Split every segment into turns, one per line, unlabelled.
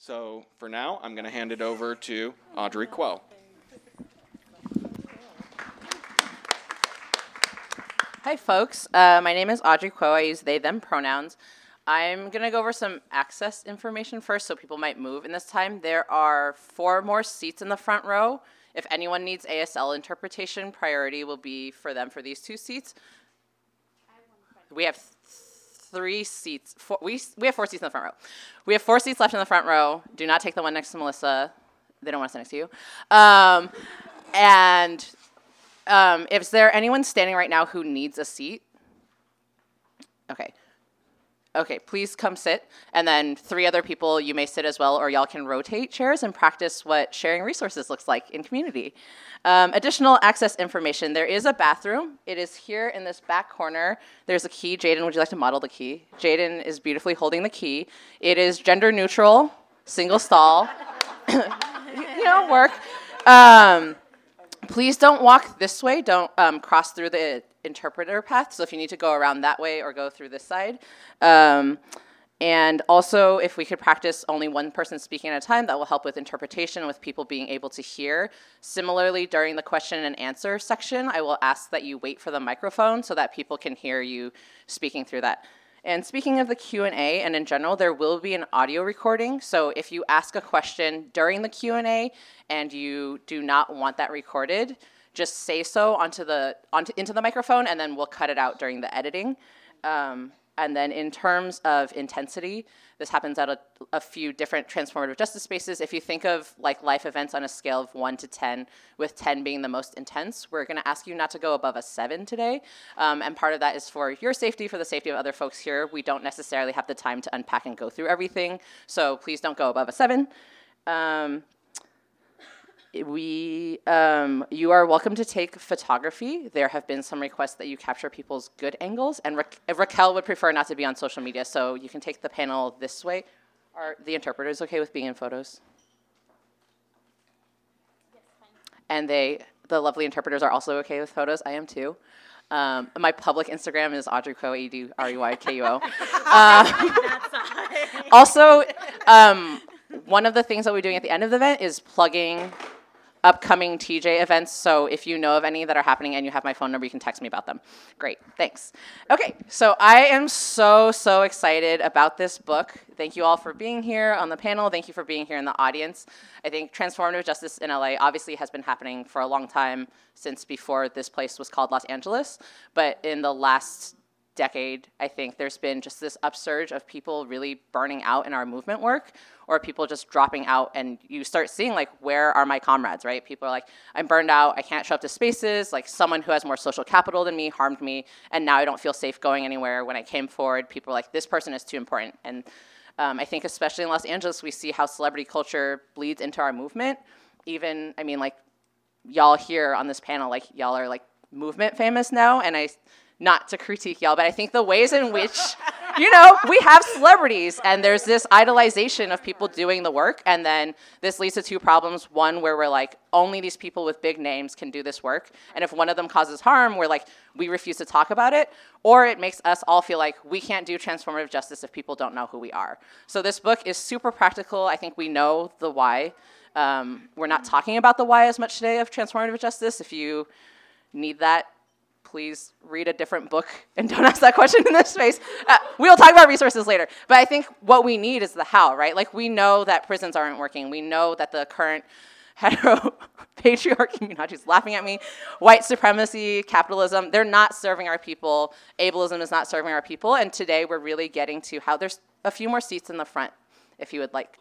So for now, I'm going to hand it over to Audrey Quell.
Hi, folks. Uh, my name is Audrey Kuo. I use they, them pronouns. I'm going to go over some access information first so people might move in this time. There are four more seats in the front row. If anyone needs ASL interpretation, priority will be for them for these two seats. We have three seats. Four, we, we have four seats in the front row. We have four seats left in the front row. Do not take the one next to Melissa. They don't want to sit next to you. Um, and um, is there anyone standing right now who needs a seat? Okay. Okay, please come sit. And then three other people, you may sit as well, or y'all can rotate chairs and practice what sharing resources looks like in community. Um, additional access information there is a bathroom. It is here in this back corner. There's a key. Jaden, would you like to model the key? Jaden is beautifully holding the key. It is gender neutral, single stall. you know, work. Um, please don't walk this way. Don't um, cross through the interpreter path. So if you need to go around that way or go through this side. Um, and also, if we could practice only one person speaking at a time, that will help with interpretation, with people being able to hear. Similarly, during the question and answer section, I will ask that you wait for the microphone so that people can hear you speaking through that. And speaking of the Q&A and in general, there will be an audio recording. So if you ask a question during the Q&A and you do not want that recorded, just say so onto the onto into the microphone, and then we'll cut it out during the editing. Um, and then in terms of intensity, this happens at a, a, few different transformative justice spaces. If you think of like life events on a scale of one to 10, with 10 being the most intense, we're gonna ask you not to go above a seven today. Um, and part of that is for your safety, for the safety of other folks here. We don't necessarily have the time to unpack and go through everything. So please don't go above a seven. Um, we um, you are welcome to take photography. There have been some requests that you capture people's good angles, and Ra- Raquel would prefer not to be on social media, so you can take the panel this way. Are the interpreters okay with being in photos? and they, the lovely interpreters, are also okay with photos. I am too. Um, my public Instagram is Audrey Kuo, E D R E Y K U O. Uh, also, um, one of the things that we're doing at the end of the event is plugging upcoming TJ events. So if you know of any that are happening and you have my phone number, you can text me about them. Great, thanks. Okay, so I am so, so excited about this book. Thank you all for being here on the panel. Thank you for being here in the audience. I think transformative justice in LA obviously has been happening for a long time since before this place was called Los Angeles. But in the last decade, I think there's been just this upsurge of people really burning out in our movement work or people just dropping out and you start seeing like where are my comrades, right? People are like, I'm burned out, I can't show up to spaces, like someone who has more social capital than me harmed me, and now I don't feel safe going anywhere. When I came forward, people are like, this person is too important. And um, I think especially in Los Angeles, we see how celebrity culture bleeds into our movement. Even, I mean, like y'all here on this panel, like y'all are like movement famous now, and I not to critique y'all, but I think the ways in which, you know, we have celebrities and there's this idolization of people doing the work. And then this leads to two problems. One, where we're like, only these people with big names can do this work. And if one of them causes harm, we're like, we refuse to talk about it. Or it makes us all feel like we can't do transformative justice if people don't know who we are. So this book is super practical. I think we know the why. Um, we're not talking about the why as much today of transformative justice. If you need that, please read a different book and don't ask that question in this space. Uh, we'll talk about resources later. But I think what we need is the how, right? Like we know that prisons aren't working. We know that the current hetero patriarchy, Minaji's laughing at me, white supremacy, capitalism, they're not serving our people. Ableism is not serving our people. And today we're really getting to how there's a few more seats in the front if you would like,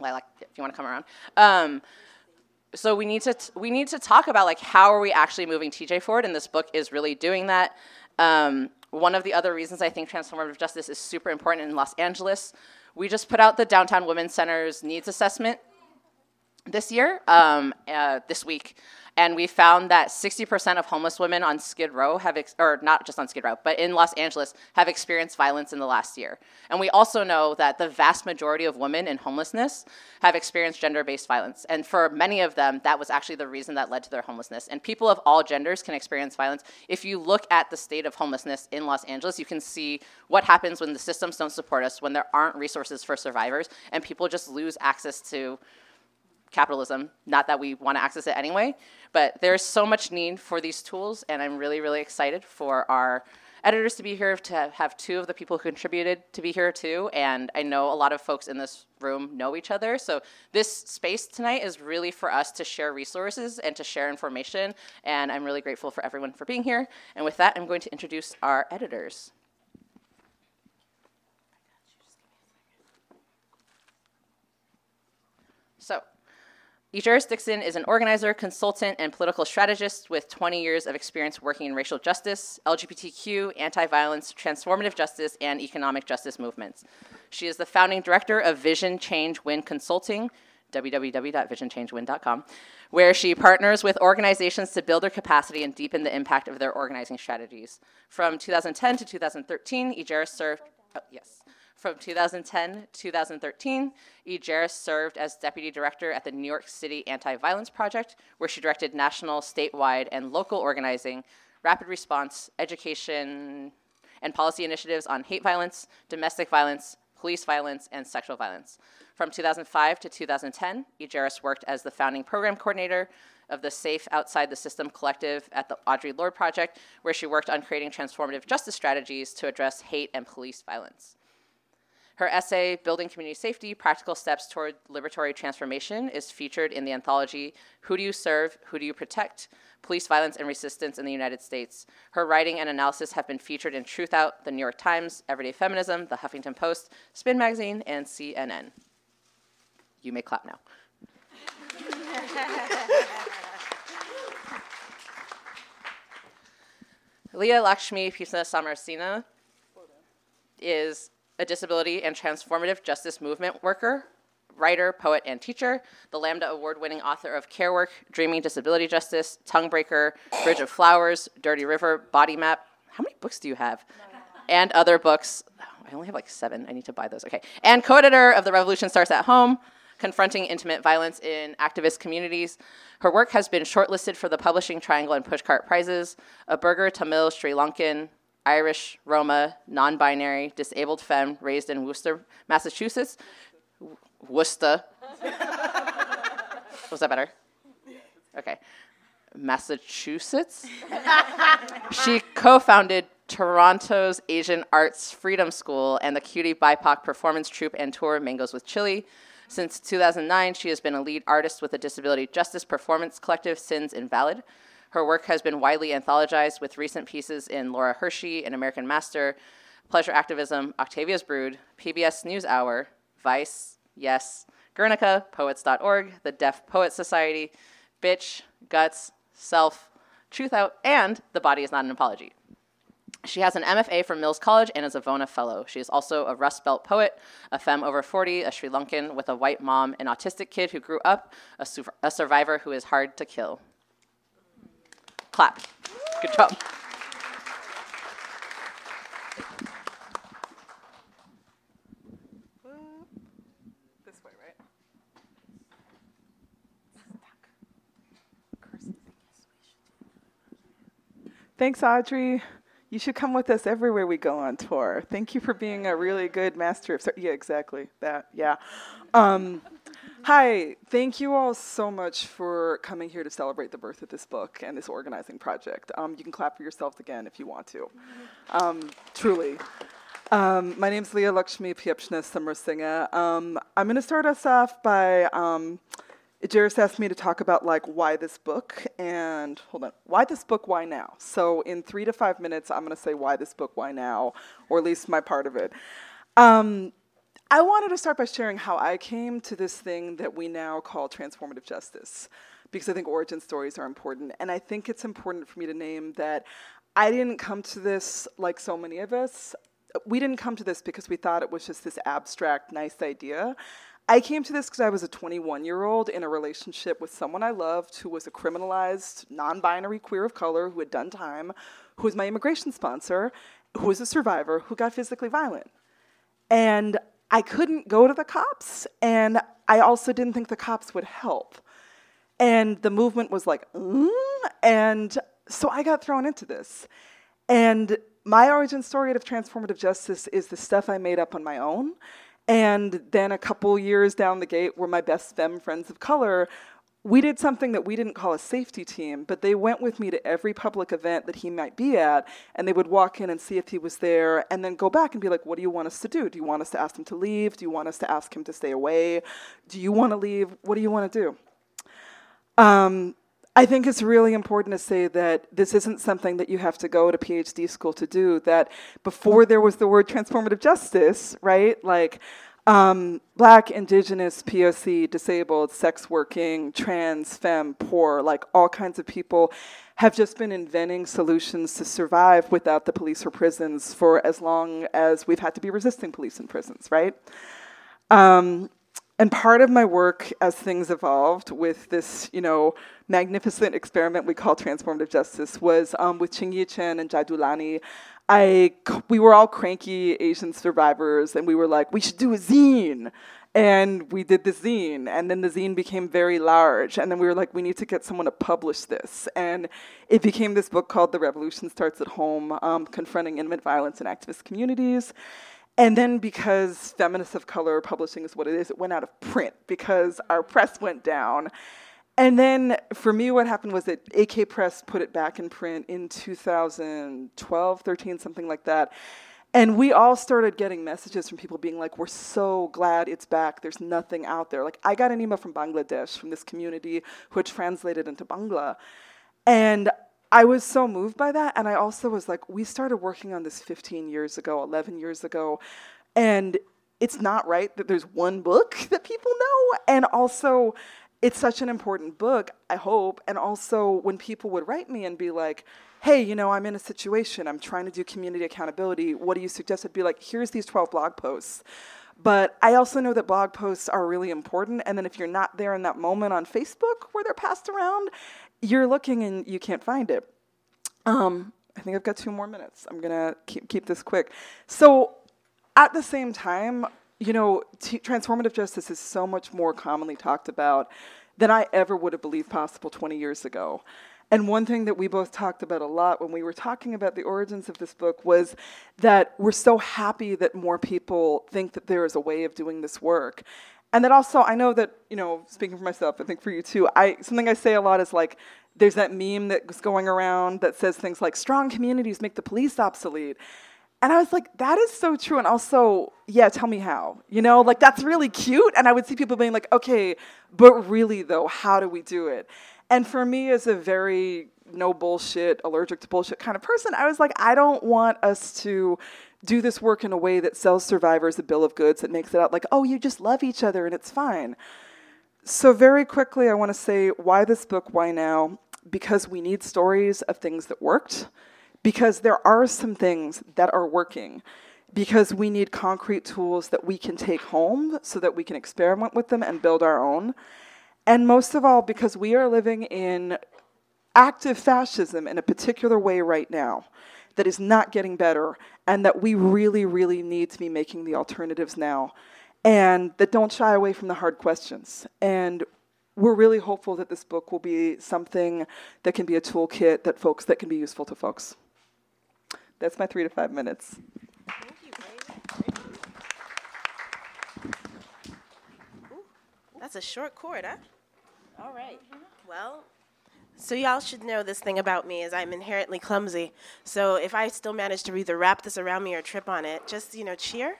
like if you want to come around. Um, so we need to t- we need to talk about like how are we actually moving TJ forward, and this book is really doing that. Um, one of the other reasons I think transformative justice is super important in Los Angeles, we just put out the Downtown Women's Center's needs assessment. This year, um, uh, this week, and we found that 60% of homeless women on Skid Row have, ex- or not just on Skid Row, but in Los Angeles, have experienced violence in the last year. And we also know that the vast majority of women in homelessness have experienced gender based violence. And for many of them, that was actually the reason that led to their homelessness. And people of all genders can experience violence. If you look at the state of homelessness in Los Angeles, you can see what happens when the systems don't support us, when there aren't resources for survivors, and people just lose access to capitalism. Not that we want to access it anyway, but there's so much need for these tools, and I'm really, really excited for our editors to be here, to have two of the people who contributed to be here too. And I know a lot of folks in this room know each other. So this space tonight is really for us to share resources and to share information. And I'm really grateful for everyone for being here. And with that, I'm going to introduce our editors. So, Ejeris Dixon is an organizer, consultant, and political strategist with 20 years of experience working in racial justice, LGBTQ, anti violence, transformative justice, and economic justice movements. She is the founding director of Vision Change Win Consulting, www.visionchangewin.com, where she partners with organizations to build their capacity and deepen the impact of their organizing strategies. From 2010 to 2013, Ejeris served. Oh, yes. From 2010 to 2013, Ejeris served as deputy director at the New York City Anti Violence Project, where she directed national, statewide, and local organizing, rapid response, education, and policy initiatives on hate violence, domestic violence, police violence, and sexual violence. From 2005 to 2010, Ejeris worked as the founding program coordinator of the Safe Outside the System Collective at the Audre Lorde Project, where she worked on creating transformative justice strategies to address hate and police violence. Her essay, Building Community Safety Practical Steps Toward Liberatory Transformation, is featured in the anthology Who Do You Serve? Who Do You Protect? Police Violence and Resistance in the United States. Her writing and analysis have been featured in Truth Out, The New York Times, Everyday Feminism, The Huffington Post, Spin Magazine, and CNN. You may clap now. Leah Lakshmi Piepzna-Samarasinha is a disability and transformative justice movement worker, writer, poet, and teacher, the Lambda Award winning author of Care Work, Dreaming Disability Justice, Tonguebreaker, Bridge of Flowers, Dirty River, Body Map. How many books do you have? And other books. I only have like seven. I need to buy those. Okay. And co editor of The Revolution Starts at Home, confronting intimate violence in activist communities. Her work has been shortlisted for the Publishing Triangle and Pushcart Prizes, a Burgher Tamil Sri Lankan Irish, Roma, non binary, disabled femme raised in Worcester, Massachusetts. Worcester. Was that better? Okay. Massachusetts. she co founded Toronto's Asian Arts Freedom School and the Cutie BIPOC performance troupe and tour Mangoes with Chili. Since 2009, she has been a lead artist with the disability justice performance collective Sins Invalid. Her work has been widely anthologized with recent pieces in Laura Hershey and American Master, Pleasure Activism, Octavia's Brood, PBS NewsHour, Vice, Yes, Guernica, Poets.org, the Deaf Poets Society, Bitch, Guts, Self, Truth Out, and The Body is Not an Apology. She has an MFA from Mills College and is a Vona Fellow. She is also a Rust Belt poet, a femme over 40, a Sri Lankan with a white mom, an autistic kid who grew up, a, su- a survivor who is hard to kill. Clap. Good job.
Thanks, Audrey. You should come with us everywhere we go on tour. Thank you for being a really good master of. Yeah, exactly that. Yeah. Um, hi. Thank you all so much for coming here to celebrate the birth of this book and this organizing project. Um, you can clap for yourselves again if you want to. Um, truly. Um, my name is Leah Lakshmi Piepzna-Samarasinha. Um, I'm going to start us off by um, Jairus asked me to talk about like why this book and hold on, why this book, why now? So in three to five minutes, I'm going to say why this book, why now, or at least my part of it. Um, I wanted to start by sharing how I came to this thing that we now call transformative justice, because I think origin stories are important, and I think it's important for me to name that I didn't come to this like so many of us we didn't come to this because we thought it was just this abstract, nice idea. I came to this because I was a 21 year old in a relationship with someone I loved who was a criminalized, non binary queer of color who had done time, who was my immigration sponsor, who was a survivor, who got physically violent. And I couldn't go to the cops, and I also didn't think the cops would help. And the movement was like, mm? and so I got thrown into this. And my origin story of transformative justice is the stuff I made up on my own. And then a couple years down the gate were my best femme friends of color. We did something that we didn't call a safety team, but they went with me to every public event that he might be at, and they would walk in and see if he was there, and then go back and be like, What do you want us to do? Do you want us to ask him to leave? Do you want us to ask him to stay away? Do you want to leave? What do you want to do? Um, I think it's really important to say that this isn't something that you have to go to PhD school to do. That before there was the word transformative justice, right? Like, um, black, indigenous, POC, disabled, sex working, trans, femme, poor, like all kinds of people have just been inventing solutions to survive without the police or prisons for as long as we've had to be resisting police and prisons, right? Um, and part of my work as things evolved with this, you know, magnificent experiment we call transformative justice was um, with Ching-In Chen and Jai Dulani. I, we were all cranky Asian survivors, and we were like, we should do a zine. And we did the zine, and then the zine became very large. And then we were like, we need to get someone to publish this. And it became this book called The Revolution Starts at Home um, Confronting Intimate Violence in Activist Communities. And then because Feminists of Color Publishing is what it is, it went out of print because our press went down. And then for me, what happened was that AK Press put it back in print in 2012, 13, something like that. And we all started getting messages from people being like, We're so glad it's back. There's nothing out there. Like, I got an email from Bangladesh, from this community who had translated into Bangla. And I was so moved by that. And I also was like, we started working on this 15 years ago, 11 years ago. And it's not right that there's one book that people know. And also, it's such an important book, I hope. And also, when people would write me and be like, hey, you know, I'm in a situation, I'm trying to do community accountability, what do you suggest? I'd be like, here's these 12 blog posts. But I also know that blog posts are really important. And then if you're not there in that moment on Facebook where they're passed around, you're looking and you can't find it. Um, I think I've got two more minutes. I'm gonna keep keep this quick. So, at the same time, you know, t- transformative justice is so much more commonly talked about than I ever would have believed possible 20 years ago. And one thing that we both talked about a lot when we were talking about the origins of this book was that we're so happy that more people think that there is a way of doing this work. And that also, I know that, you know, speaking for myself, I think for you too, I, something I say a lot is like, there's that meme that's going around that says things like, strong communities make the police obsolete. And I was like, that is so true. And also, yeah, tell me how. You know, like that's really cute. And I would see people being like, okay, but really though, how do we do it? And for me, as a very no bullshit, allergic to bullshit kind of person, I was like, I don't want us to do this work in a way that sells survivors a bill of goods that makes it out like, oh, you just love each other and it's fine. So, very quickly, I want to say why this book, why now? Because we need stories of things that worked, because there are some things that are working, because we need concrete tools that we can take home so that we can experiment with them and build our own. And most of all, because we are living in active fascism in a particular way right now that is not getting better, and that we really, really need to be making the alternatives now, and that don't shy away from the hard questions. And we're really hopeful that this book will be something that can be a toolkit that folks that can be useful to folks. That's my three to five minutes.
Thank you, Ooh, that's a short cord, huh? All right. Well, so y'all should know this thing about me is I'm inherently clumsy. So if I still manage to either wrap this around me or trip on it, just you know, cheer.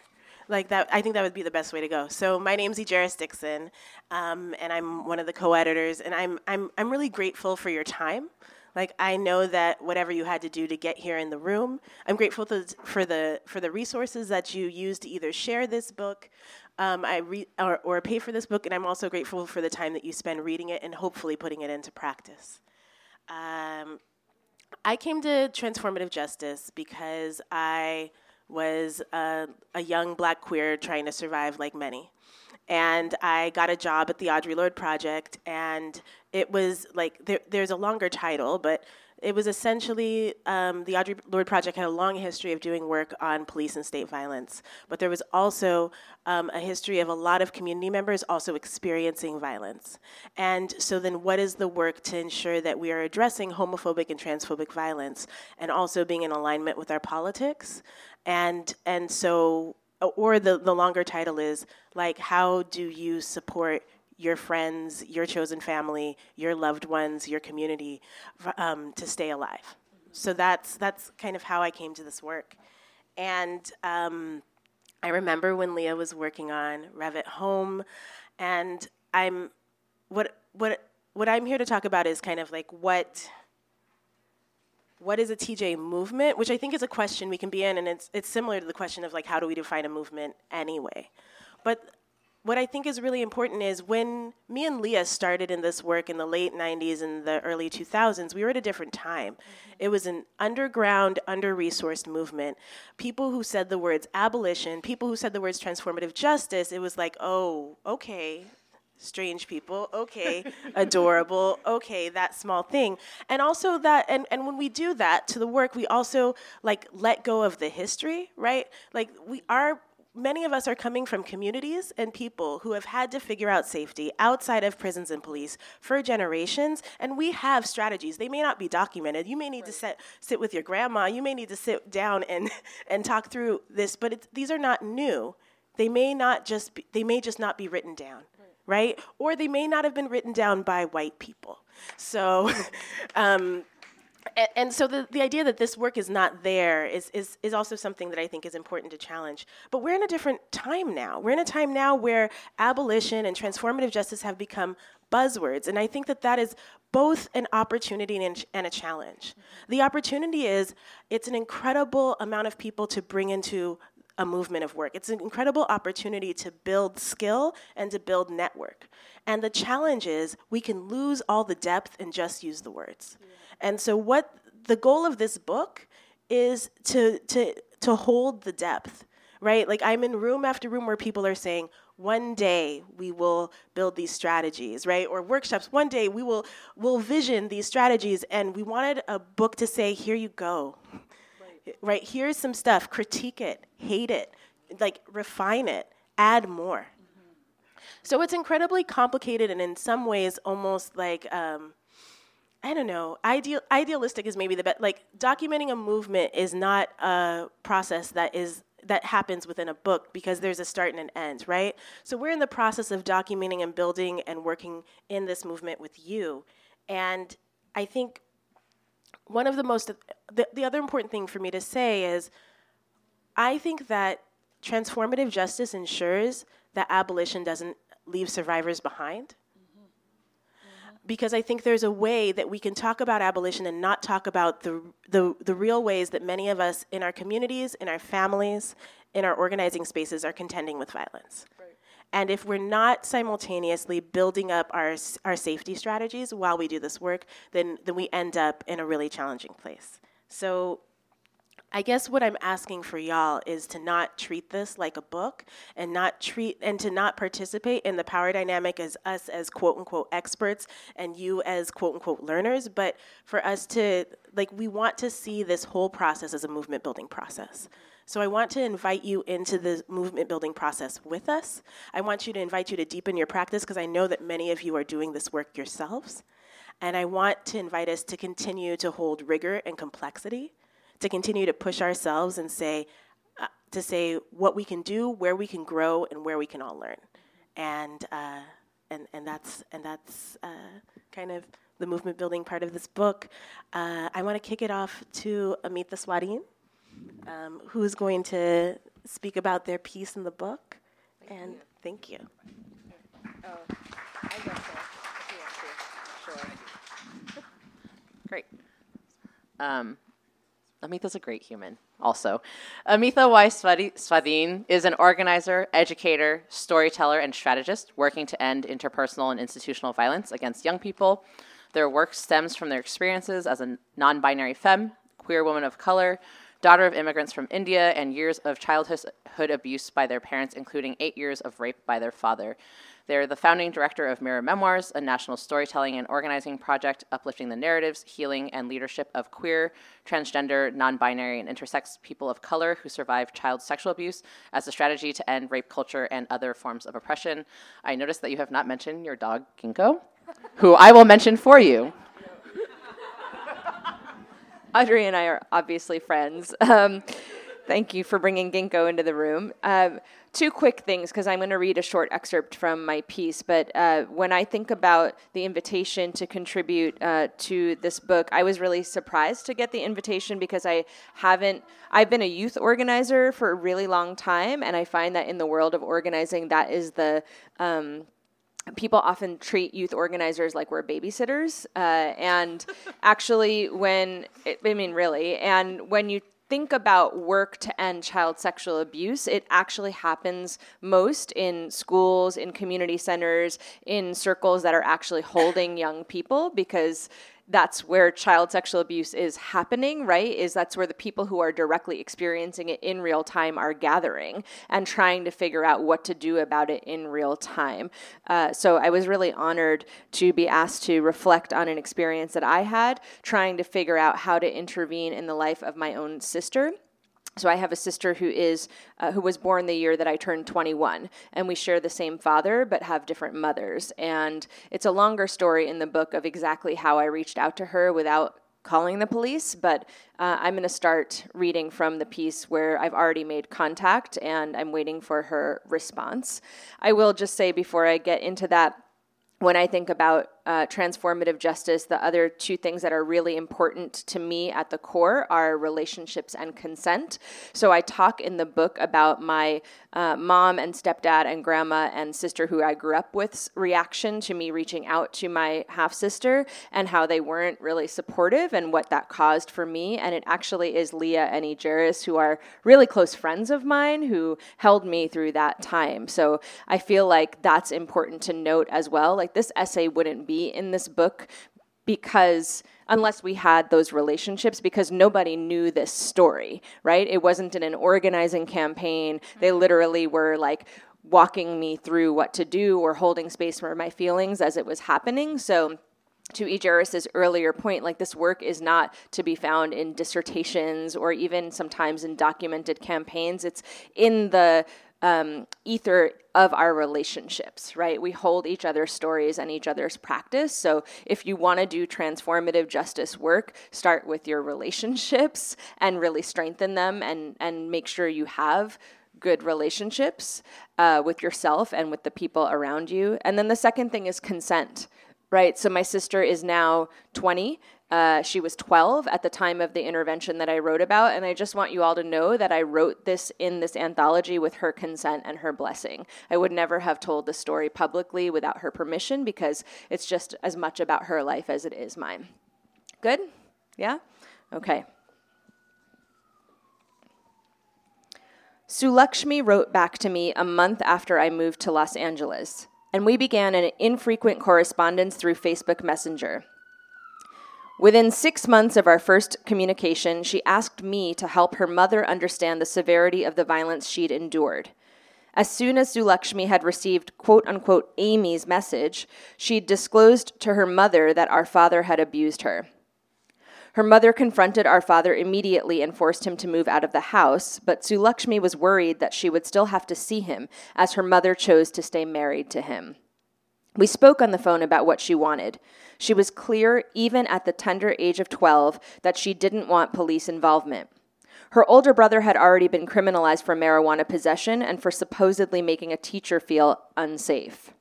Like that, I think that would be the best way to go. So my name's Ejeris Dixon, um, and I'm one of the co-editors, and I'm I'm I'm really grateful for your time. Like I know that whatever you had to do to get here in the room, I'm grateful to, for the for the resources that you used to either share this book, um, I re- or, or pay for this book, and I'm also grateful for the time that you spend reading it and hopefully putting it into practice. Um, I came to transformative justice because I was a, a, young black queer trying to survive like many. And I got a job at the Audre Lorde Project, and it was like there, there's a longer title, but it was essentially um, the Audre Lorde Project had a long history of doing work on police and state violence, but there was also um, a history of a lot of community members also experiencing violence. And so then, what is the work to ensure that we are addressing homophobic and transphobic violence, and also being in alignment with our politics? And and so, or the the longer title is like, how do you support your friends, your chosen family, your loved ones, your community um, to stay alive. So that's that's kind of how I came to this work, and um, I remember when Leah was working on Revit Home, and I'm what what what I'm here to talk about is kind of like what what is a TJ movement, which I think is a question we can be in, and it's it's similar to the question of like how do we define a movement anyway. But what I think is really important is when me and Leah started in this work in the late 90s and the early 2000s, we were at a different time. Mm-hmm. It was an underground, under resourced movement. People who said the words abolition, people who said the words transformative justice, it was like, oh, okay, strange people okay adorable okay that small thing and also that and, and when we do that to the work we also like let go of the history right like we are many of us are coming from communities and people who have had to figure out safety outside of prisons and police for generations, and we have strategies. They may not be documented. You may need right. to sit, sit with your grandma. You may need to sit down and, and talk through this, but these are not new. They may not just be, they may just not be written down, right? Or they may not have been written down by white people. So, um, and, and, so the, the idea that this work is not there is, is, is also something that I think is important to challenge. But we're in a different time now. We're in a time now where abolition and transformative justice have become buzzwords. And I think that that is both an opportunity and, and a challenge. The opportunity is it's an incredible amount of people to bring into a movement of work. It's an incredible opportunity to build skill and to build network. And the challenge is we can lose all the depth and just use the words. Yeah. And so what the goal of this book is to to to hold the depth, right? Like I'm in room after room where people are saying, one day we will build these strategies, right? Or workshops, one day we will will vision these strategies and we wanted a book to say, here you go. Right, here's some stuff, critique it, hate it, like refine it, add more. So it's incredibly complicated and in some ways almost like um, I don't know. Ideal, idealistic is maybe the best. Like documenting a movement is not a process that is that happens within a book because there's a start and an end, right? So we're in the process of documenting and building and working in this movement with you, and I think one of the most the, the other important thing for me to say is I think that transformative justice ensures that abolition doesn't leave survivors behind because I think there's a way that we can talk about abolition and not talk about the, the, the real ways that many of us in our communities, in our families, in our organizing spaces are contending with violence. Right. And if we're not simultaneously building up our, our safety strategies while we do this work, then, then we end up in a really challenging place. So I guess what I'm asking for y'all is to not treat this like a book and not treat and to not participate in the power dynamic as us as quote unquote experts and you as quote unquote learners, but for us to like we want to see this whole process as a movement building process. So I want to invite you into the movement building process with us. I want you to invite you to deepen your practice because I know that many of you are doing this work yourselves. And I want to invite us to continue to hold rigor and complexity to continue to push ourselves and say, uh, to say what we can do, where we can grow, and where we can all learn. And, uh, and, and that's, and that's uh, kind of the movement building part of this book. Uh, I want to kick it off to Amita Swadhin, um, who's going to speak about their piece in the book. Thank and you. thank you. Oh, I guess so.
Sure. Great. Um, Amita's a great human, also. Amita Y. Swadhin is an organizer, educator, storyteller, and strategist working to end interpersonal and institutional violence against young people. Their work stems from their experiences as a non binary femme, queer woman of color, daughter of immigrants from India, and years of childhood abuse by their parents, including eight years of rape by their father. They're the founding director of Mirror Memoirs, a national storytelling and organizing project uplifting the narratives, healing, and leadership of queer, transgender, non binary, and intersex people of color who survive child sexual abuse as a strategy to end rape culture and other forms of oppression. I noticed that you have not mentioned your dog, Ginkgo, who I will mention for you.
Audrey and I are obviously friends. Um, thank you for bringing Ginkgo into the room. Um, two quick things because I'm going to read a short excerpt from my piece. But uh, when I think about the invitation to contribute uh, to this book, I was really surprised to get the invitation because I haven't, I've been a youth organizer for a really long time. And I find that in the world of organizing, that is the, um, people often treat youth organizers like we're babysitters uh, and actually when it, i mean really and when you think about work to end child sexual abuse it actually happens most in schools in community centers in circles that are actually holding young people because that's where child sexual abuse is happening, right? Is that's where the people who are directly experiencing it in real time are gathering and trying to figure out what to do about it in real time. Uh, so I was really honored to be asked to reflect on an experience that I had trying to figure out how to intervene in the life of my own sister so I have a sister who is uh, who was born the year that I turned 21, and we share the same father but have different mothers. And it's a longer story in the book of exactly how I reached out to her without calling the police. But uh, I'm going to start reading from the piece where I've already made contact and I'm waiting for her response. I will just say before I get into that when I think about uh, transformative justice, the other two things that are really important to me at the core are relationships and consent. So I talk in the book about my uh, mom and stepdad and grandma and sister who I grew up with's reaction to me reaching out to my half sister and how they weren't really supportive and what that caused for me. And it actually is Leah and Ejeris, who are really close friends of mine, who held me through that time. So I feel like that's important to note as well. Like this essay wouldn't be be in this book because unless we had those relationships because nobody knew this story right it wasn't in an organizing campaign they mm-hmm. literally were like walking me through what to do or holding space for my feelings as it was happening so to Ejeris's earlier point, like this work is not to be found in dissertations or even sometimes in documented campaigns. It's in the um, ether of our relationships, right? We hold each other's stories and each other's practice. So if you want to do transformative justice work, start with your relationships and really strengthen them and, and make sure you have good relationships uh, with yourself and with the people around you. And then the second thing is consent, right? So my sister is now 20 uh, she was 12 at the time of the intervention that I wrote about, and I just want you all to know that I wrote this in this anthology with her consent and her blessing. I would never have told the story publicly without her permission because it's just as much about her life as it is mine. Good? Yeah? Okay. Sulakshmi wrote back to me a month after I moved to Los Angeles, and we began an infrequent correspondence through Facebook Messenger. Within six months of our first communication, she asked me to help her mother understand the severity of the violence she'd endured. As soon as Sulakshmi had received quote unquote Amy's message, she disclosed to her mother that our father had abused her. Her mother confronted our father immediately and forced him to move out of the house, but Sulakshmi was worried that she would still have to see him, as her mother chose to stay married to him. We spoke on the phone about what she wanted. She was clear, even at the tender age of 12, that she didn't want police involvement. Her older brother had already been criminalized for marijuana possession and for supposedly making a teacher feel unsafe.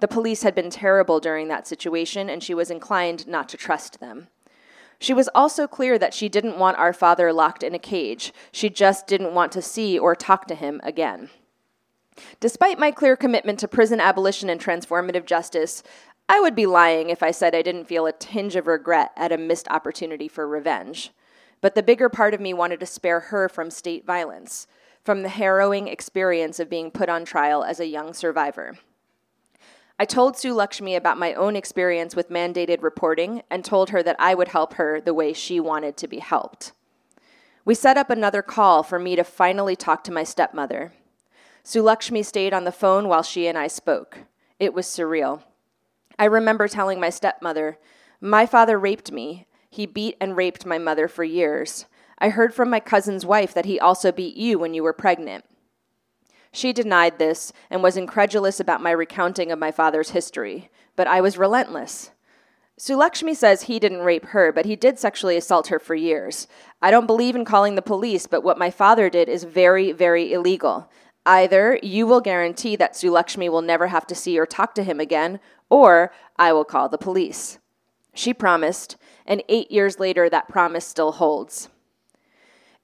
The police had been terrible during that situation, and she was inclined not to trust them. She was also clear that she didn't want our father locked in a cage. She just didn't want to see or talk to him again. Despite my clear commitment to prison abolition and transformative justice, I would be lying if I said I didn't feel a tinge of regret at a missed opportunity for revenge. But the bigger part of me wanted to spare her from state violence, from the harrowing experience of being put on trial as a young survivor. I told Sulakshmi about my own experience with mandated reporting and told her that I would help her the way she wanted to be helped. We set up another call for me to finally talk to my stepmother. Sulakshmi stayed on the phone while she and I spoke. It was surreal. I remember telling my stepmother, My father raped me. He beat and raped my mother for years. I heard from my cousin's wife that he also beat you when you were pregnant. She denied this and was incredulous about my recounting of my father's history, but I was relentless. Sulakshmi says he didn't rape her, but he did sexually assault her for years. I don't believe in calling the police, but what my father did is very, very illegal. Either you will guarantee that Sulakshmi will never have to see or talk to him again, or I will call the police. She promised, and eight years later, that promise still holds.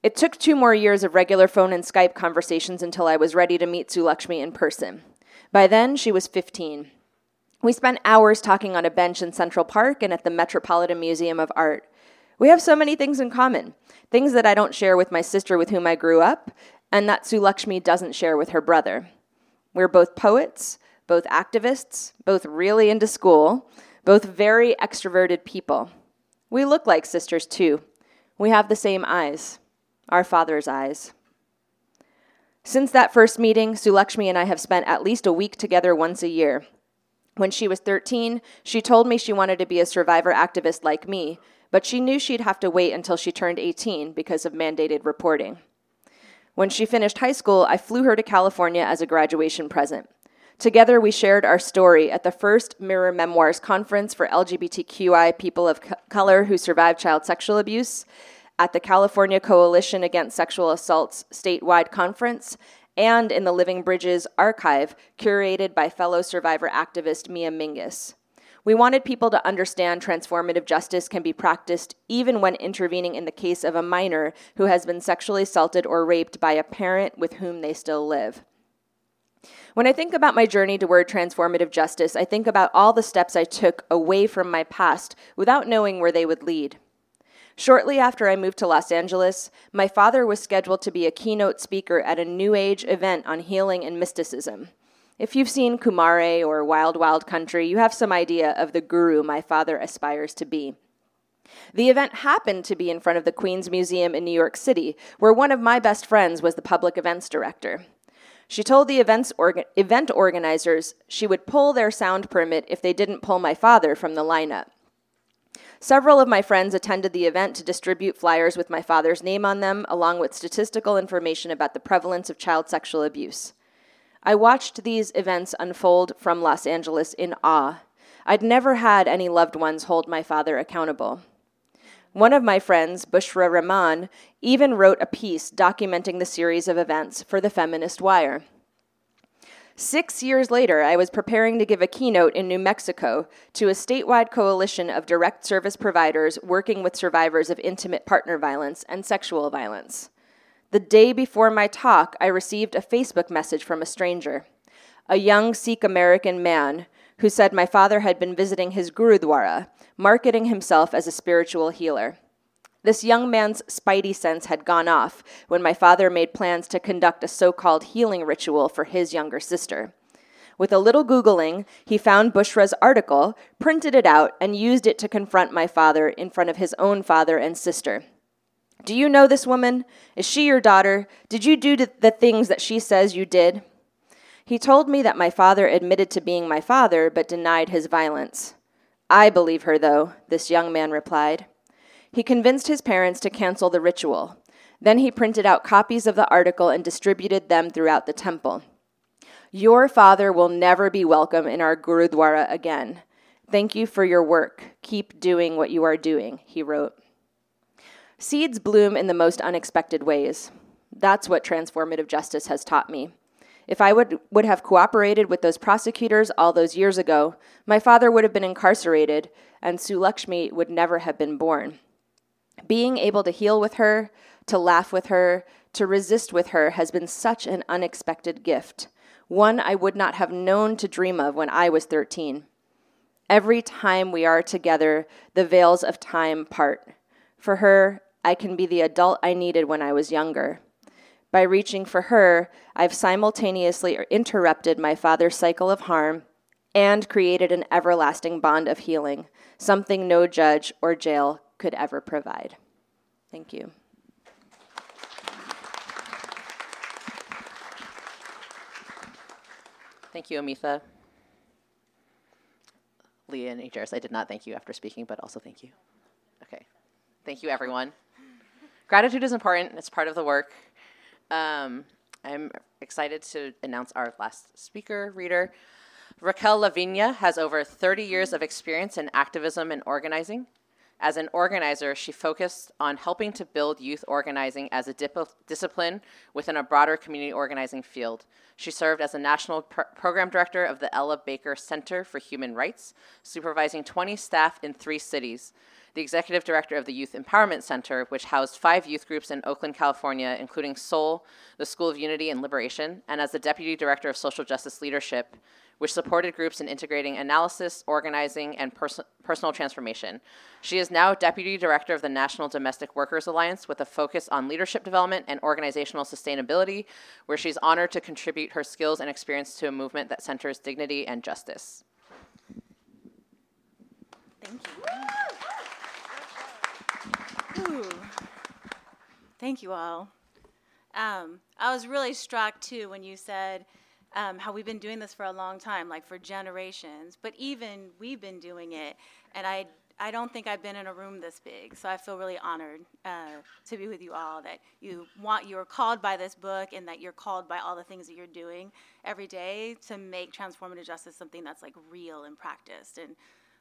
It took two more years of regular phone and Skype conversations until I was ready to meet Sulakshmi in person. By then, she was 15. We spent hours talking on a bench in Central Park and at the Metropolitan Museum of Art. We have so many things in common things that I don't share with my sister with whom I grew up, and that Sulakshmi doesn't share with her brother. We're both poets, both activists, both really into school, both very extroverted people. We look like sisters too. We have the same eyes, our father's eyes. Since that first meeting, Sulakshmi and I have spent at least a week together once a year. When she was 13, she told me she wanted to be a survivor activist like me, but she knew she'd have to wait until she turned 18 because of mandated reporting. When she finished high school, I flew her to California as a graduation present. Together, we shared our story at the first Mirror Memoirs conference for LGBTQI people of color who survived child sexual abuse, at the California Coalition Against Sexual Assaults statewide conference, and in the Living Bridges archive curated by fellow survivor activist Mia Mingus. We wanted people to understand transformative justice can be practiced even when intervening in the case of a minor who has been sexually assaulted or raped by a parent with whom they still live. When I think about my journey toward transformative justice, I think about all the steps I took away from my past without knowing where they would lead. Shortly after I moved to Los Angeles, my father was scheduled to be a keynote speaker at a New Age event on healing and mysticism. If you've seen Kumare or Wild Wild Country, you have some idea of the guru my father aspires to be. The event happened to be in front of the Queens Museum in New York City, where one of my best friends was the public events director. She told the events orga- event organizers she would pull their sound permit if they didn't pull my father from the lineup. Several of my friends attended the event to distribute flyers with my father's name on them, along with statistical information about the prevalence of child sexual abuse. I watched these events unfold from Los Angeles in awe. I'd never had any loved ones hold my father accountable. One of my friends, Bushra Rahman, even wrote a piece documenting the series of events for the Feminist Wire. Six years later, I was preparing to give a keynote in New Mexico to a statewide coalition of direct service providers working with survivors of intimate partner violence and sexual violence. The day before my talk, I received a Facebook message from a stranger, a young Sikh American man who said my father had been visiting his Gurudwara, marketing himself as a spiritual healer. This young man's spidey sense had gone off when my father made plans to conduct a so called healing ritual for his younger sister. With a little Googling, he found Bushra's article, printed it out, and used it to confront my father in front of his own father and sister. Do you know this woman? Is she your daughter? Did you do the things that she says you did? He told me that my father admitted to being my father, but denied his violence. I believe her, though, this young man replied. He convinced his parents to cancel the ritual. Then he printed out copies of the article and distributed them throughout the temple. Your father will never be welcome in our Gurudwara again. Thank you for your work. Keep doing what you are doing, he wrote. Seeds bloom in the most unexpected ways. That's what transformative justice has taught me. If I would, would have cooperated with those prosecutors all those years ago, my father would have been incarcerated, and Sulakshmi would never have been born. Being able to heal with her, to laugh with her, to resist with her has been such an unexpected gift, one I would not have known to dream of when I was 13. Every time we are together, the veils of time part. For her, I can be the adult I needed when I was younger. By reaching for her, I've simultaneously interrupted my father's cycle of harm and created an everlasting bond of healing, something no judge or jail could ever provide. Thank you.
Thank you, Amita. Leah and Harris. I did not thank you after speaking, but also thank you. Okay. Thank you, everyone. Gratitude is important, it's part of the work. Um, I'm excited to announce our last speaker, reader. Raquel Laviña has over 30 years of experience in activism and organizing. As an organizer, she focused on helping to build youth organizing as a dip- discipline within a broader community organizing field. She served as a national pr- program director of the Ella Baker Center for Human Rights, supervising 20 staff in three cities. The executive director of the Youth Empowerment Center, which housed five youth groups in Oakland, California, including Soul, the School of Unity and Liberation, and as the deputy director of social justice leadership, which supported groups in integrating analysis, organizing, and pers- personal transformation. She is now Deputy Director of the National Domestic Workers Alliance with a focus on leadership development and organizational sustainability, where she's honored to contribute her skills and experience to a movement that centers dignity and justice.
Thank you. Thank you all. Um, I was really struck too when you said um, how we've been doing this for a long time, like for generations. But even we've been doing it, and I I don't think I've been in a room this big, so I feel really honored uh, to be with you all. That you want you are called by this book, and that you're called by all the things that you're doing every day to make transformative justice something that's like real and practiced, and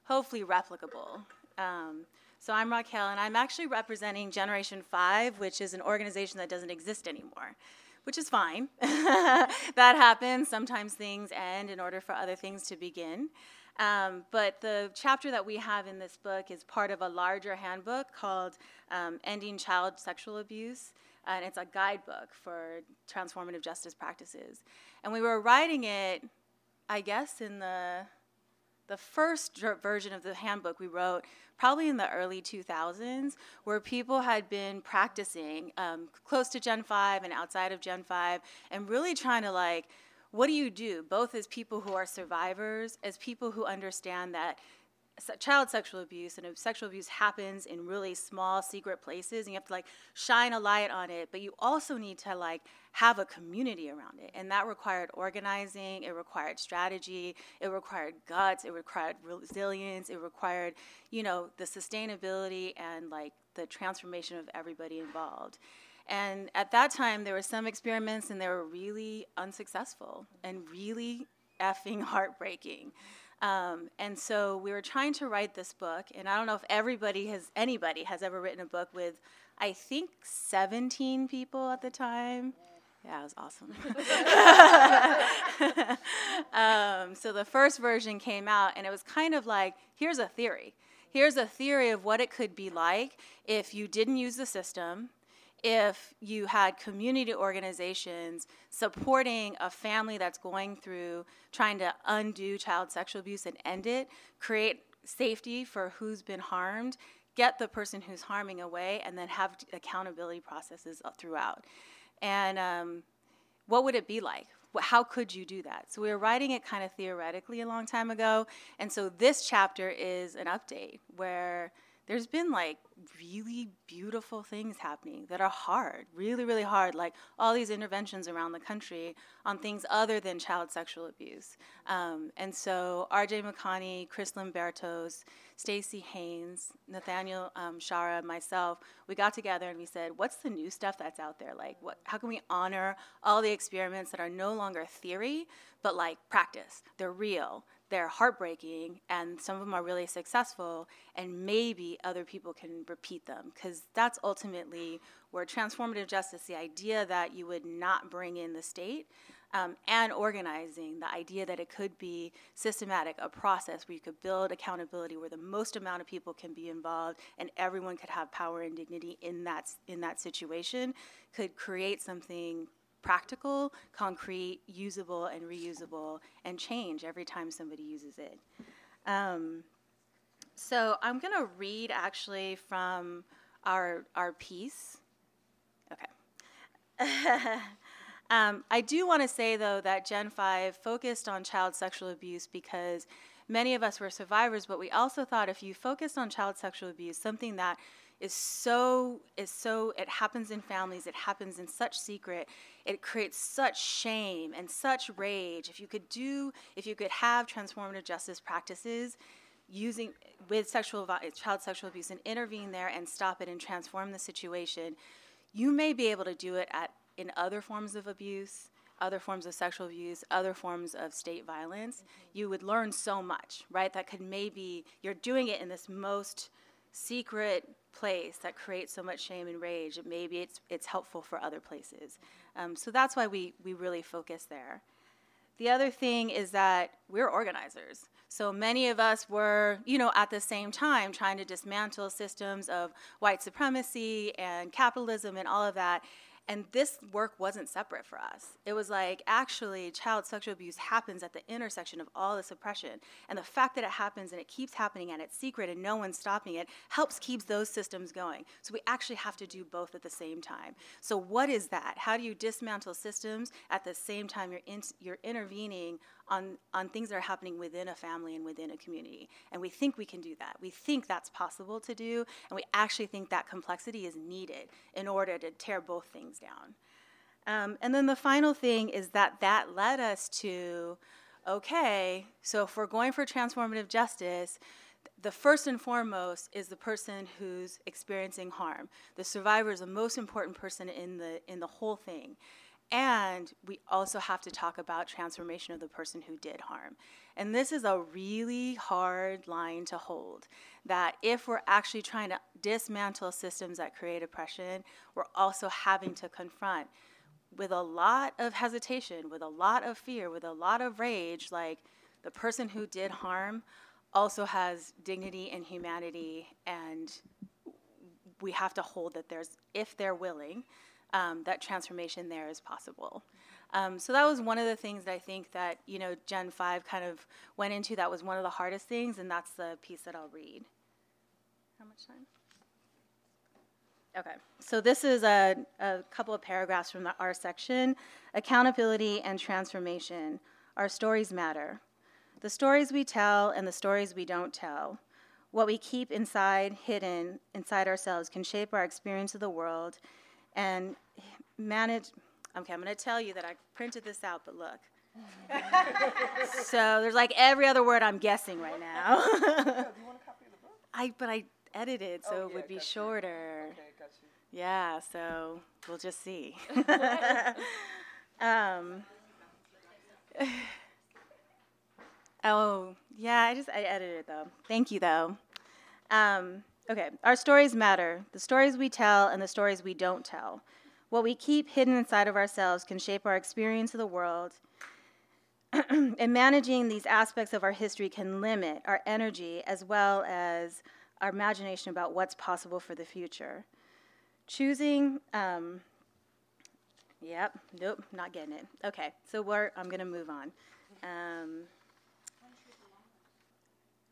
hopefully replicable. Um, so I'm Raquel, and I'm actually representing Generation Five, which is an organization that doesn't exist anymore which is fine. that happens. Sometimes things end in order for other things to begin. Um, but the chapter that we have in this book is part of a larger handbook called um, Ending Child Sexual Abuse. And it's a guidebook for transformative justice practices. And we were writing it, I guess, in the the first version of the handbook we wrote probably in the early 2000s where people had been practicing um, close to gen 5 and outside of gen 5 and really trying to like what do you do both as people who are survivors as people who understand that child sexual abuse and sexual abuse happens in really small secret places and you have to like shine a light on it but you also need to like have a community around it and that required organizing it required strategy it required guts it required resilience it required you know the sustainability and like the transformation of everybody involved. And at that time there were some experiments and they were really unsuccessful and really effing heartbreaking um, and so we were trying to write this book, and I don't know if everybody has, anybody has ever written a book with, I think, 17 people at the time. Yeah, it was awesome. um, so the first version came out, and it was kind of like here's a theory. Here's a theory of what it could be like if you didn't use the system, if you had community organizations supporting a family that's going through trying to undo child sexual abuse and end it, create safety for who's been harmed, get the person who's harming away, and then have accountability processes throughout. And um, what would it be like? How could you do that? So we were writing it kind of theoretically a long time ago, and so this chapter is an update where there's been like really beautiful things happening that are hard, really, really hard, like all these interventions around the country on things other than child sexual abuse. Um, and so RJ Maccani, Chris Lymbertos, Staci Haines, Nathaniel um, Shara, myself, we got together and we said, what's the new stuff that's out there? Like, what, how can we honor all the experiments that are no longer theory, but like practice? They're real they're heartbreaking and some of them are really successful and maybe other people can repeat them because that's ultimately where transformative justice the idea that you would not bring in the state um, and organizing the idea that it could be systematic a process where you could build accountability where the most amount of people can be involved and everyone could have power and dignity in that in that situation could create something practical, concrete, usable, and reusable, and change every time somebody uses it. Um, so I'm going to read actually from our, our piece. Okay. um, I do want to say, though, that Gen 5 focused on child sexual abuse because many of us were survivors, but we also thought if you focused on child sexual abuse, something that is so is so it happens in families it happens in such secret it creates such shame and such rage if you could do if you could have transformative justice practices using with sexual child sexual abuse and intervene there and stop it and transform the situation you may be able to do it at in other forms of abuse other forms of sexual abuse, other forms of state violence, mm-hmm. you would learn so much, right? That could maybe, you're doing it in this most secret place that creates so much shame and rage, maybe it's, it's helpful for other places. Um, so that's why we, we really focus there. The other thing is that we're organizers. So many of us were, you know, at the same time trying to dismantle systems of white supremacy and capitalism and all of that. And this work wasn't separate for us. It was like, actually, child sexual abuse happens at the intersection of all this oppression. And the fact that it happens and it keeps happening and it's secret and no one's stopping it helps keeps those systems going. So we actually have to do both at the same time. So what is that? How do you dismantle systems at the same time you're, in, you're intervening on, on things that are happening within a family and within a community. And we think we can do that. We think that's possible to do, and we actually think that complexity is needed in order to tear both things down. Um, and then the final thing is that that led us to okay, so if we're going for transformative justice, the first and foremost is the person who's experiencing harm. The survivor is the most important person in the in the whole thing. And we also have to talk about transformation of the person who did harm. And this is a really hard line to hold. That if we're actually trying to dismantle systems that create oppression, we're also having to confront with a lot of hesitation, with a lot of fear, with a lot of rage, like the person who did harm also has dignity and humanity, and we have to hold that there's, if they're willing, um, that transformation there is possible. Um, so that was one of the things that I think that you know Gen Five kind of went into. That was one of the hardest things, and that's the piece that I'll read. How much time? Okay, so this is a, a couple of paragraphs from the R section Accountability and Transformation. Our stories matter. The stories we tell and the stories we don't tell. What we keep inside, hidden inside ourselves, can shape our experience of the world and manage. Okay, I'm going to tell you that I printed this out, but look. so there's like every other word I'm guessing right now. I but I edited so oh, it would be shorter. Okay, got you. Yeah, so we'll just see. um, oh yeah, I just I edited it though. Thank you though. Um, Okay, our stories matter. The stories we tell and the stories we don't tell. What we keep hidden inside of ourselves can shape our experience of the world. and managing these aspects of our history can limit our energy as well as our imagination about what's possible for the future. Choosing, um, yep, nope, not getting it. Okay, so we're, I'm going to move on. Um,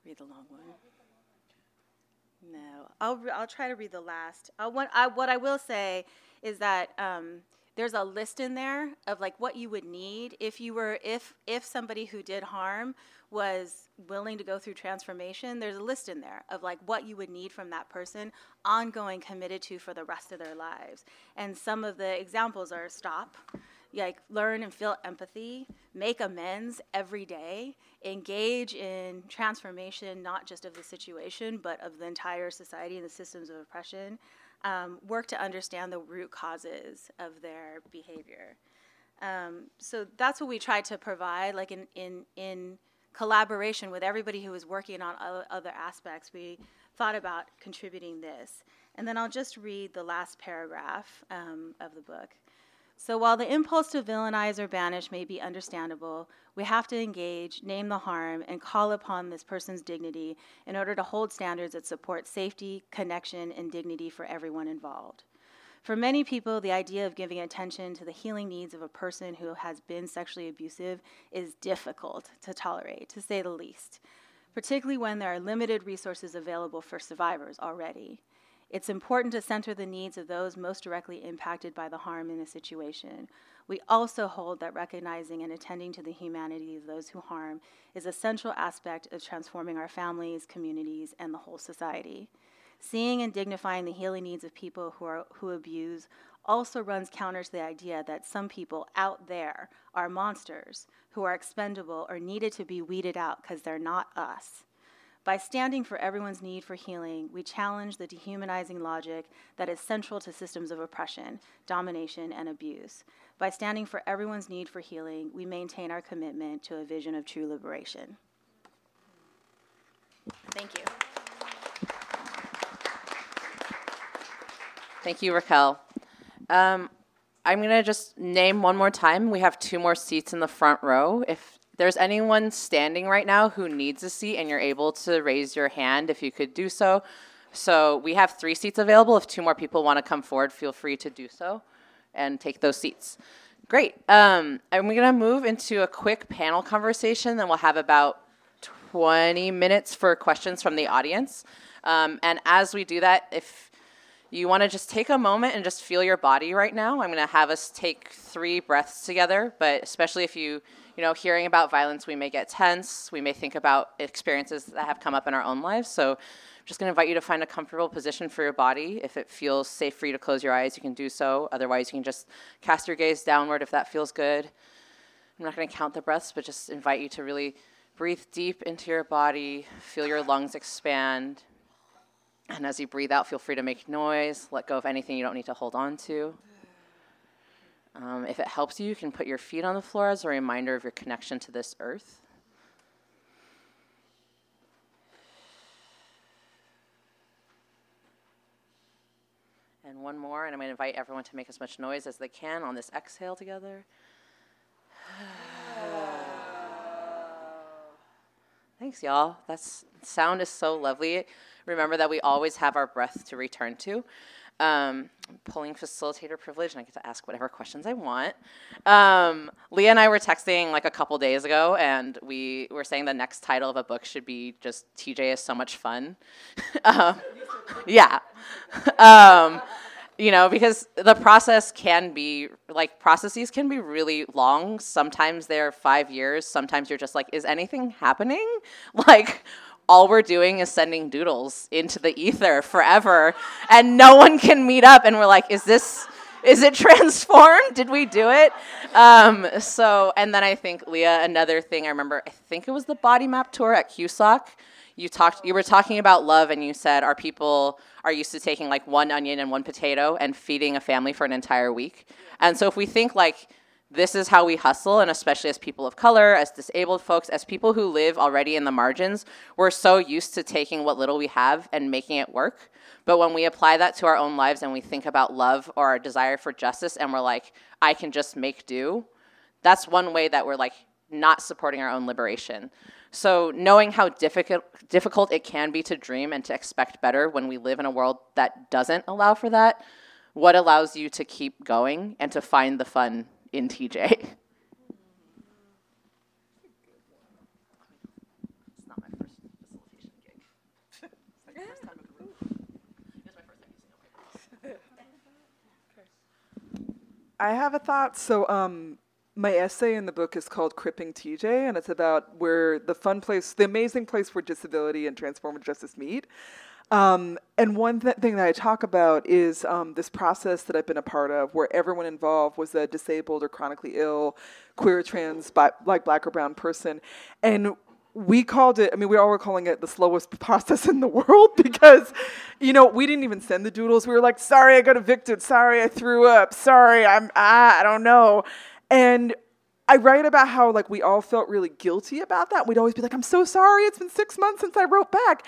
read the long one. No, I'll re- I'll try to read the last. Uh, what I what I will say is that um, there's a list in there of like what you would need if you were if if somebody who did harm was willing to go through transformation. There's a list in there of like what you would need from that person, ongoing, committed to for the rest of their lives. And some of the examples are stop like learn and feel empathy, make amends every day, engage in transformation not just of the situation but of the entire society and the systems of oppression, um, work to understand the root causes of their behavior. Um, so that's what we try to provide, like in in in collaboration with everybody who was working on other aspects. We thought about contributing this, and then I'll just read the last paragraph um, of the book. So while the impulse to villainize or banish may be understandable, we have to engage, name the harm, and call upon this person's dignity in order to hold standards that support safety, connection, and dignity for everyone involved. For many people, the idea of giving attention to the healing needs of a person who has been sexually abusive is difficult to tolerate, to say the least, particularly when there are limited resources available for survivors already. It's important to center the needs of those most directly impacted by the harm in a situation. We also hold that recognizing and attending to the humanity of those who harm is a central aspect of transforming our families, communities, and the whole society. Seeing and dignifying the healing needs of people who, are, who abuse also runs counter to the idea that some people out there are monsters who are expendable or needed to be weeded out because they're not us. By standing for everyone's need for healing, we challenge the dehumanizing logic that is central to systems of oppression, domination, and abuse. By standing for everyone's need for healing, we maintain our commitment to a vision of true liberation. Thank you.
Thank you, Raquel. Um, I'm going to just name one more time. We have two more seats in the front row. If there's anyone standing right now who needs a seat and you're able to raise your hand, if you could do so. So we have three seats available. If two more people want to come forward, feel free to do so and take those seats. Great. Um, and we're going to move into a quick panel conversation. Then we'll have about 20 minutes for questions from the audience. Um, and as we do that, if you want to just take a moment and just feel your body right now, I'm going to have us take three breaths together. But especially if you, you know, hearing about violence, we may get tense. We may think about experiences that have come up in our own lives. So I'm just going to invite you to find a comfortable position for your body. If it feels safe for you to close your eyes, you can do so. Otherwise, you can just cast your gaze downward if that feels good. I'm not going to count the breaths, but just invite you to really breathe deep into your body, feel your lungs expand. And as you breathe out, feel free to make noise, let go of anything you don't need to hold on to. Um, if it helps you, you can put your feet on the floor as a reminder of your connection to this earth. And one more, and I'm going to invite everyone to make as much noise as they can on this exhale together. Thanks, y'all. That sound is so lovely. Remember that we always have our breath to return to. Um, pulling facilitator privilege, and I get to ask whatever questions I want. Um, Leah and I were texting like a couple days ago, and we were saying the next title of a book should be just "TJ is so much fun." um, yeah, um, you know, because the process can be like processes can be really long. Sometimes they're five years. Sometimes you're just like, is anything happening? Like all we're doing is sending doodles into the ether forever and no one can meet up and we're like is this is it transformed? Did we do it? Um, so and then i think leah another thing i remember i think it was the body map tour at cusack. You talked you were talking about love and you said our people are used to taking like one onion and one potato and feeding a family for an entire week? And so if we think like this is how we hustle, and especially as people of color, as disabled folks, as people who live already in the margins, we're so used to taking what little we have and making it work. But when we apply that to our own lives and we think about love or our desire for justice, and we're like, I can just make do, that's one way that we're like not supporting our own liberation. So, knowing how difficult, difficult it can be to dream and to expect better when we live in a world that doesn't allow for that, what allows you to keep going and to find the fun in TJ.
I have a thought. So, um, my essay in the book is called Cripping TJ, and it's about where the fun place, the amazing place where disability and transformative justice meet. Um, and one th- thing that I talk about is um, this process that I've been a part of where everyone involved was a disabled or chronically ill, queer, trans, bi- like black or brown person. And we called it, I mean, we all were calling it the slowest process in the world because, you know, we didn't even send the doodles. We were like, sorry, I got evicted. Sorry, I threw up. Sorry, I'm, ah, I don't know. And I write about how like we all felt really guilty about that. We'd always be like, I'm so sorry. It's been six months since I wrote back.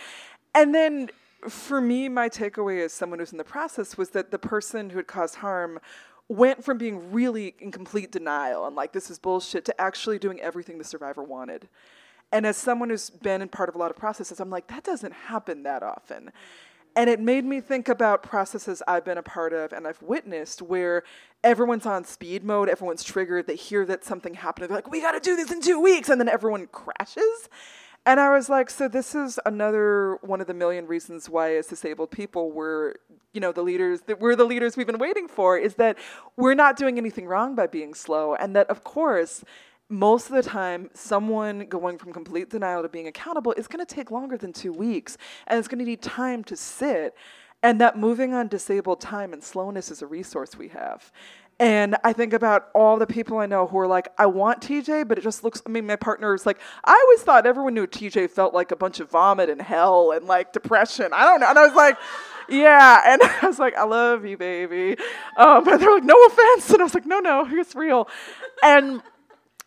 And then for me, my takeaway as someone who's in the process was that the person who had caused harm went from being really in complete denial and like this is bullshit to actually doing everything the survivor wanted. And as someone who's been in part of a lot of processes, I'm like, that doesn't happen that often. And it made me think about processes I've been a part of and I've witnessed where everyone's on speed mode, everyone's triggered, they hear that something happened, they're like, we gotta do this in two weeks, and then everyone crashes. And I was like, so this is another one of the million reasons why, as disabled people, we're, you know, the leaders that we're the leaders we've been waiting for. Is that we're not doing anything wrong by being slow, and that of course, most of the time, someone going from complete denial to being accountable is going to take longer than two weeks, and it's going to need time to sit. And that moving on disabled time and slowness is a resource we have. And I think about all the people I know who are like, I want TJ, but it just looks. I mean, my partner is like, I always thought everyone knew TJ felt like a bunch of vomit and hell and like depression. I don't know. And I was like, yeah. And I was like, I love you, baby. Um, and they're like, no offense. And I was like, no, no, it's real. And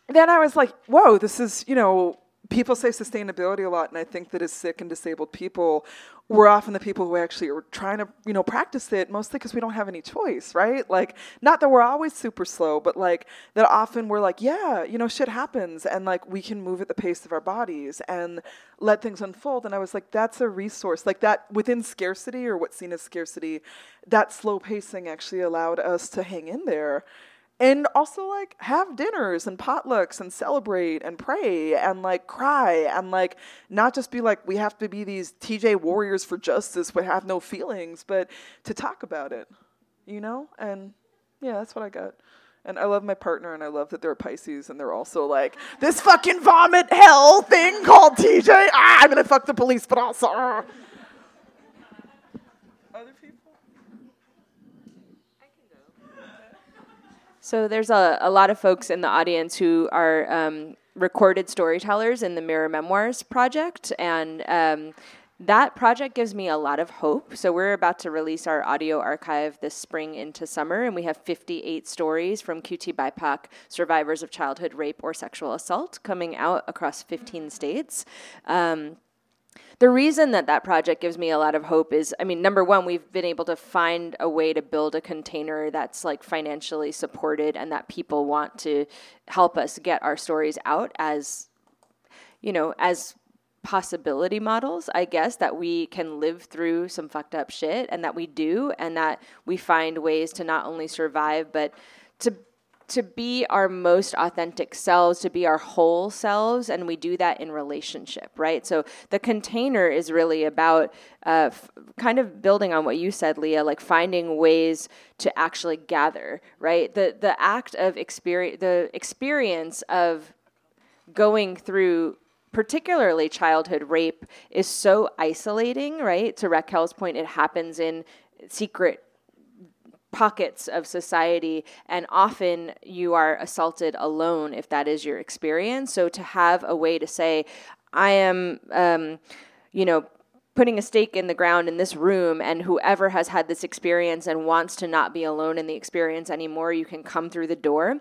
then I was like, whoa, this is, you know, people say sustainability a lot, and I think that as sick and disabled people, we're often the people who actually are trying to, you know, practice it mostly because we don't have any choice, right? Like, not that we're always super slow, but like that often we're like, yeah, you know, shit happens, and like we can move at the pace of our bodies and let things unfold. And I was like, that's a resource, like that within scarcity or what's seen as scarcity, that slow pacing actually allowed us to hang in there and also like have dinners and potlucks and celebrate and pray and like cry and like not just be like we have to be these TJ warriors for justice but have no feelings but to talk about it you know? And yeah that's what I got. And I love my partner and I love that they're Pisces and they're also like this fucking vomit hell thing called TJ ah, I'm gonna fuck the police but also.
So there's a, a lot of folks in the audience who are um, recorded storytellers in the Mirror Memoirs project, and um, that project gives me a lot of hope. So we're about to release our audio archive this spring into summer, and we have 58 stories from QT BIPOC survivors of childhood rape or sexual assault coming out across 15 states. Um, the reason that that project gives me a lot of hope is i mean number one we've been able to find a way to build a container that's like financially supported and that people want to help us get our stories out as you know as possibility models i guess that we can live through some fucked up shit and that we do and that we find ways to not only survive but to to be our most authentic selves, to be our whole selves, and we do that in relationship, right? So the container is really about uh, f- kind of building on what you said, Leah, like finding ways to actually gather, right? The the act of experience, the experience of going through particularly childhood rape is so isolating, right? To Raquel's point, it happens in secret pockets of society and often you are assaulted alone if that is your experience. So to have a way to say i am um, you know putting a stake in the ground in this room and whoever has had this experience and wants to not be alone in the experience anymore you can come through the door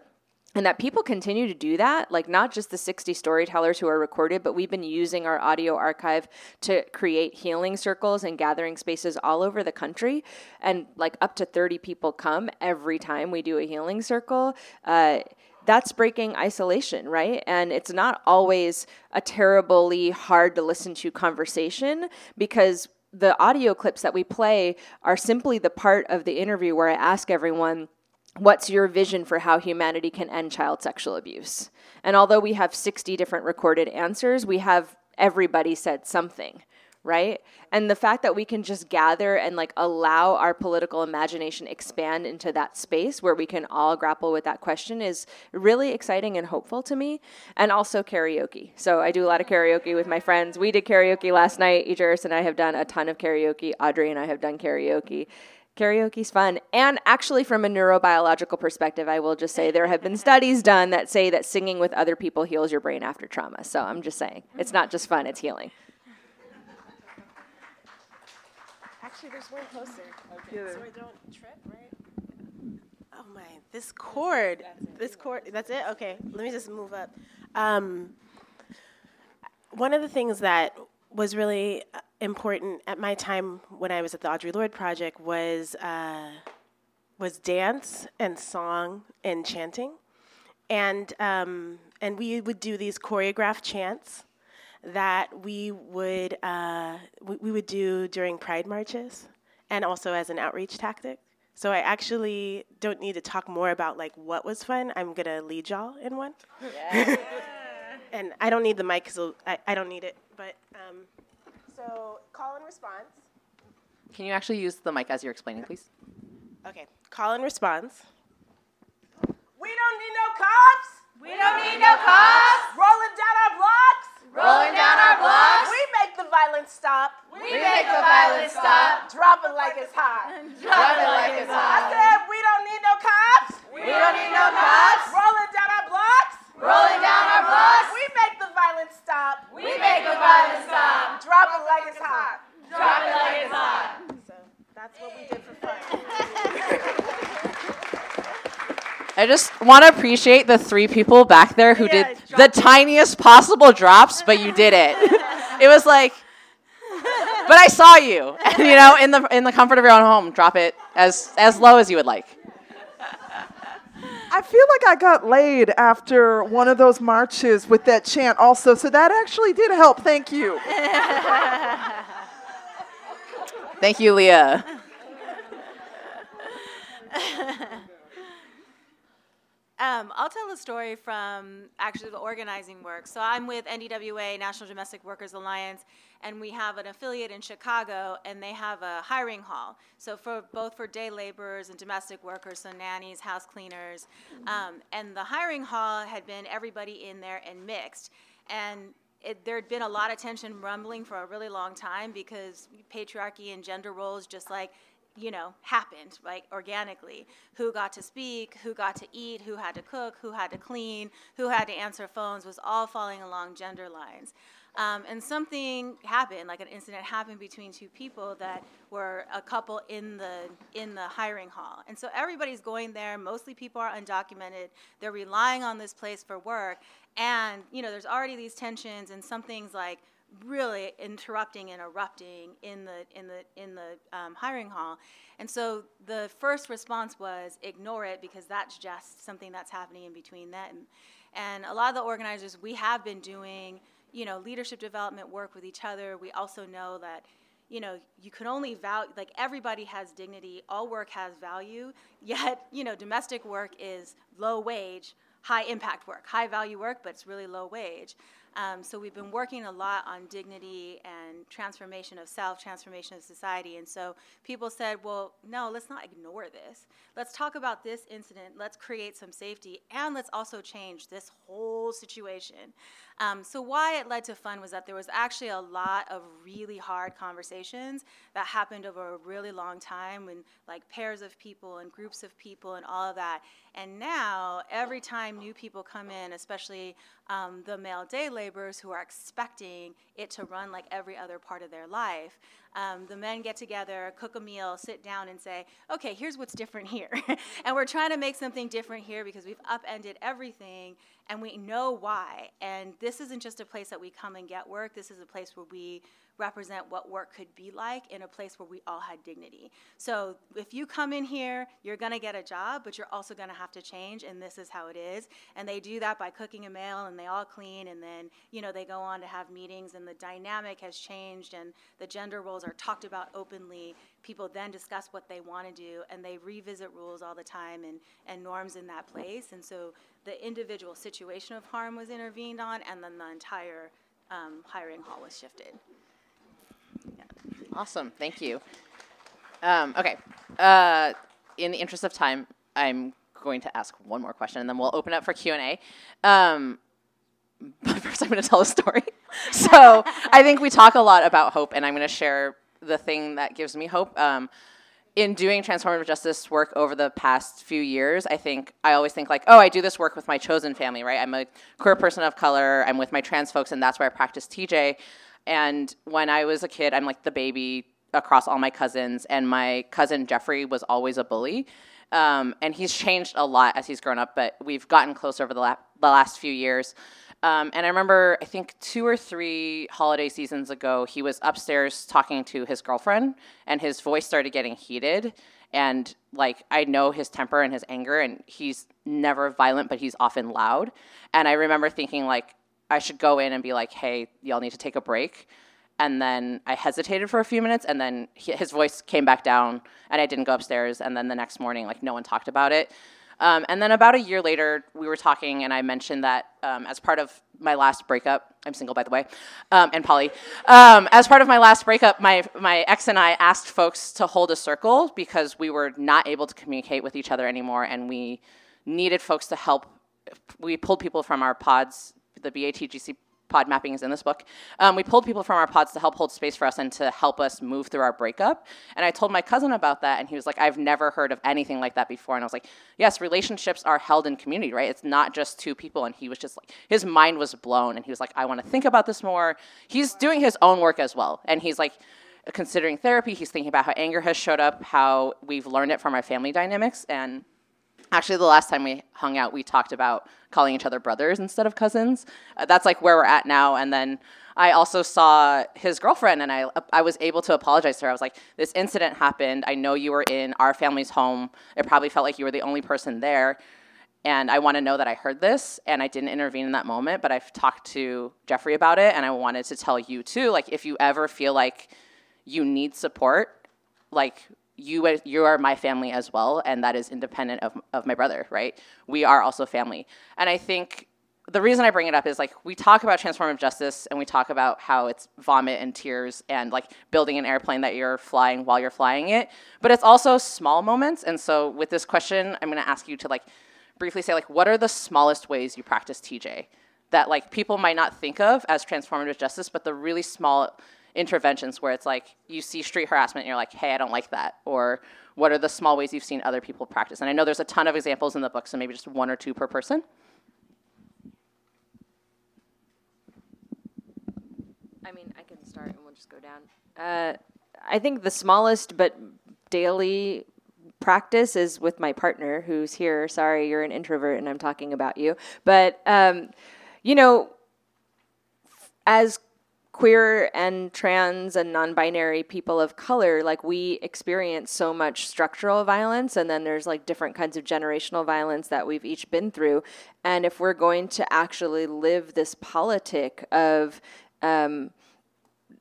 and that people continue to do that like not just the 60 storytellers who are recorded but we've been using our audio archive to create healing circles and gathering spaces all over the country and like up to 30 people come every time we do a healing circle uh, that's breaking isolation, right? And it's not always a terribly hard to listen to conversation because the audio clips that we play are simply the part of the interview where I ask everyone, what's your vision for how humanity can end child sexual abuse? And although we have 60 different recorded answers, we have everybody said something, right? And the fact that we can just gather and like allow our political imagination expand into that space where we can all grapple with that question is really exciting and hopeful to me. And also karaoke. So I do a lot of karaoke with my friends. We did karaoke last night. Ejeris and I have done a ton of karaoke. Audrey and I have done karaoke karaoke's fun. And actually, from a neurobiological perspective, I will just say there have been studies done that say that singing with other people heals your brain after trauma. So I'm just saying, it's not just fun, it's healing.
Actually, there's one closer. Okay. So I don't trip, right? Oh my, this cord. This cord, that's it? Okay, let me just move up. Um, one of the things that was really uh, important at my time when I was at the Audre Lorde Project was uh, was dance and song and chanting, and um, and we would do these choreographed chants that we would uh, we, we would do during Pride marches and also as an outreach tactic. So I actually don't need to talk more about like what was fun. I'm gonna lead y'all in one. Yeah. and I don't need the mic because I, I don't need it but um, so call and response.
Can you actually use the mic as you're explaining, please?
Okay, call and response. We don't need no cops.
We don't need no cops
Rolling down our blocks.
rolling down our blocks.
We make the violence stop.
We make the violence stop.
Drop it like it's hot.
Drop it like it's
I
hot.
said we don't need no cops.
We don't need no cops
Rolling down our blocks.
rolling down our blocks.
We make the violence stop.
We make the violence stop.
Drop it like it's hot.
Drop it like it's hot.
So that's what we did for fun.
I just want to appreciate the three people back there who
Yeah,
did the
drop-
tiniest possible drops, but you did it. it was like, but I saw you, and, you know, in the in the comfort of your own home. Drop it as as low as you would like.
I feel like I got laid after one of those marches with that chant also, so that actually did help. Thank you.
Thank you, Leah.
Um, I'll tell a story from actually the organizing work. So I'm with NDWA, National Domestic Workers Alliance, and we have an affiliate in Chicago, and they have a hiring hall. So for both for day laborers and domestic workers, so nannies, house cleaners, um, and the hiring hall had been everybody in there and mixed, and it, there had been a lot of tension rumbling for a really long time because patriarchy and gender roles just like you know, happened like organically. Who got to speak, who got to eat, who had to cook, who had to clean, who had to answer phones was all falling along gender lines. Um, and something happened, like an incident happened between two people that were a couple in the in the hiring hall. And so everybody's going there. Mostly people are undocumented. They're relying on this place for work. And you know, there's already these tensions, and something's like really interrupting and erupting in the in the in the um, hiring hall. And so the first response was ignore it because that's just something that's happening in between them. And a lot of the organizers we have been doing you know leadership development work with each other. We also know that you know you can only value like everybody has dignity. All work has value. Yet you know domestic work is low wage high impact work. High value work but it's really low wage um, so we've been working a lot on dignity and transformation of self, transformation of society. And so people said, well, no, let's not ignore this. Let's talk about this incident. Let's create some safety, and let's also change this whole situation. Um, so why it led to fun was that there was actually a lot of really hard conversations that happened over a really long time when like pairs of people and groups of people and all of that. And now every time new people come in, especially um, the male day laborers who are expecting it to run like every other part of their life, um, the men get together, cook a meal, sit down, and say, okay, here's what's different here. and we're trying to make something different here because we've upended everything and we know why. And this isn't just a place that we come and get work, this is a place where we represent what work could be like in a place where we all had dignity. So if you come in here, you're going to get a job, but you're also going to have to change, and this is how it is. And they do that by cooking a meal, and they all clean, and then you know they go on to have meetings, and the dynamic has changed, and the gender roles are talked about openly. People then discuss what they want to do, and they revisit rules all the time and, and norms in that place. And so the individual situation of harm was intervened on, and then the entire um, hiring hall was shifted.
Awesome, thank you. Um, okay, uh, in the interest of time, I'm going to ask one more question, and then we'll open up for Q and A. Um, but first, I'm going to tell a story. so I think we talk a lot about hope, and I'm going to share the thing that gives me hope. Um, in doing transformative justice work over the past few years, I think I always think like, oh, I do this work with my chosen family, right? I'm a queer person of color. I'm with my trans folks, and that's where I practice TJ. And when I was a kid, I'm like the baby across all my cousins, and my cousin Jeffrey was always a bully. Um, and he's changed a lot as he's grown up, but we've gotten close over the, la- the last few years. Um, and I remember, I think two or three holiday seasons ago, he was upstairs talking to his girlfriend, and his voice started getting heated. And like, I know his temper and his anger, and he's never violent, but he's often loud. And I remember thinking, like, I should go in and be like, hey, y'all need to take a break. And then I hesitated for a few minutes, and then he, his voice came back down, and I didn't go upstairs. And then the next morning, like, no one talked about it. Um, and then about a year later, we were talking, and I mentioned that um, as part of my last breakup, I'm single by the way, um, and Polly. Um, as part of my last breakup, my my ex and I asked folks to hold a circle because we were not able to communicate with each other anymore, and we needed folks to help. We pulled people from our pods, the BATJC pod mapping is in this book. Um, we pulled people from our pods to help hold space for us and to help us move through our breakup. And I told my cousin about that, and he was like, I've never heard of anything like that before. And I was like, Yes, relationships are held in community, right? It's not just two people. And he was just like, his mind was blown. And he was like, I want to think about this more. He's doing his own work as well. And he's like, considering therapy, he's thinking about how anger has showed up, how we've learned it from our family dynamics. And actually, the last time we hung out, we talked about calling each other brothers instead of cousins. Uh, that's like where we're at now. And then I also saw his girlfriend, and I I was able to apologize to her. I was like, "This incident happened. I know you were in our family's home. It probably felt like you were the only person there." And I want to know that I heard this and I didn't intervene in that moment, but I've talked to Jeffrey about it and I wanted to tell you too. Like, if you ever feel like you need support, like you you are my family as well, and that is independent of of my brother, right? We are also family, and I think the reason I bring it up is like we talk about transformative justice and we talk about how it's vomit and tears and like building an airplane that you're flying while you're flying it, but it's also small moments. And so with this question, I'm going to ask you to like briefly say like what are the smallest ways you practice TJ that like people might not think of as transformative justice, but the really small interventions where it's like you see street harassment and you're like, hey, I don't like that, or what are the small ways you've seen other people practice? And I know there's a ton of examples in the book, so maybe just one or two per person.
I mean, I can start and we'll just go down. Uh, I think the smallest but daily practice is with my partner who's here. Sorry, you're an introvert and I'm talking about you. But, um, you know, as queer and trans and non-binary people of color like we experience so much structural violence and then there's like different kinds of generational violence that we've each been through. And if we're going to actually live this politic of um,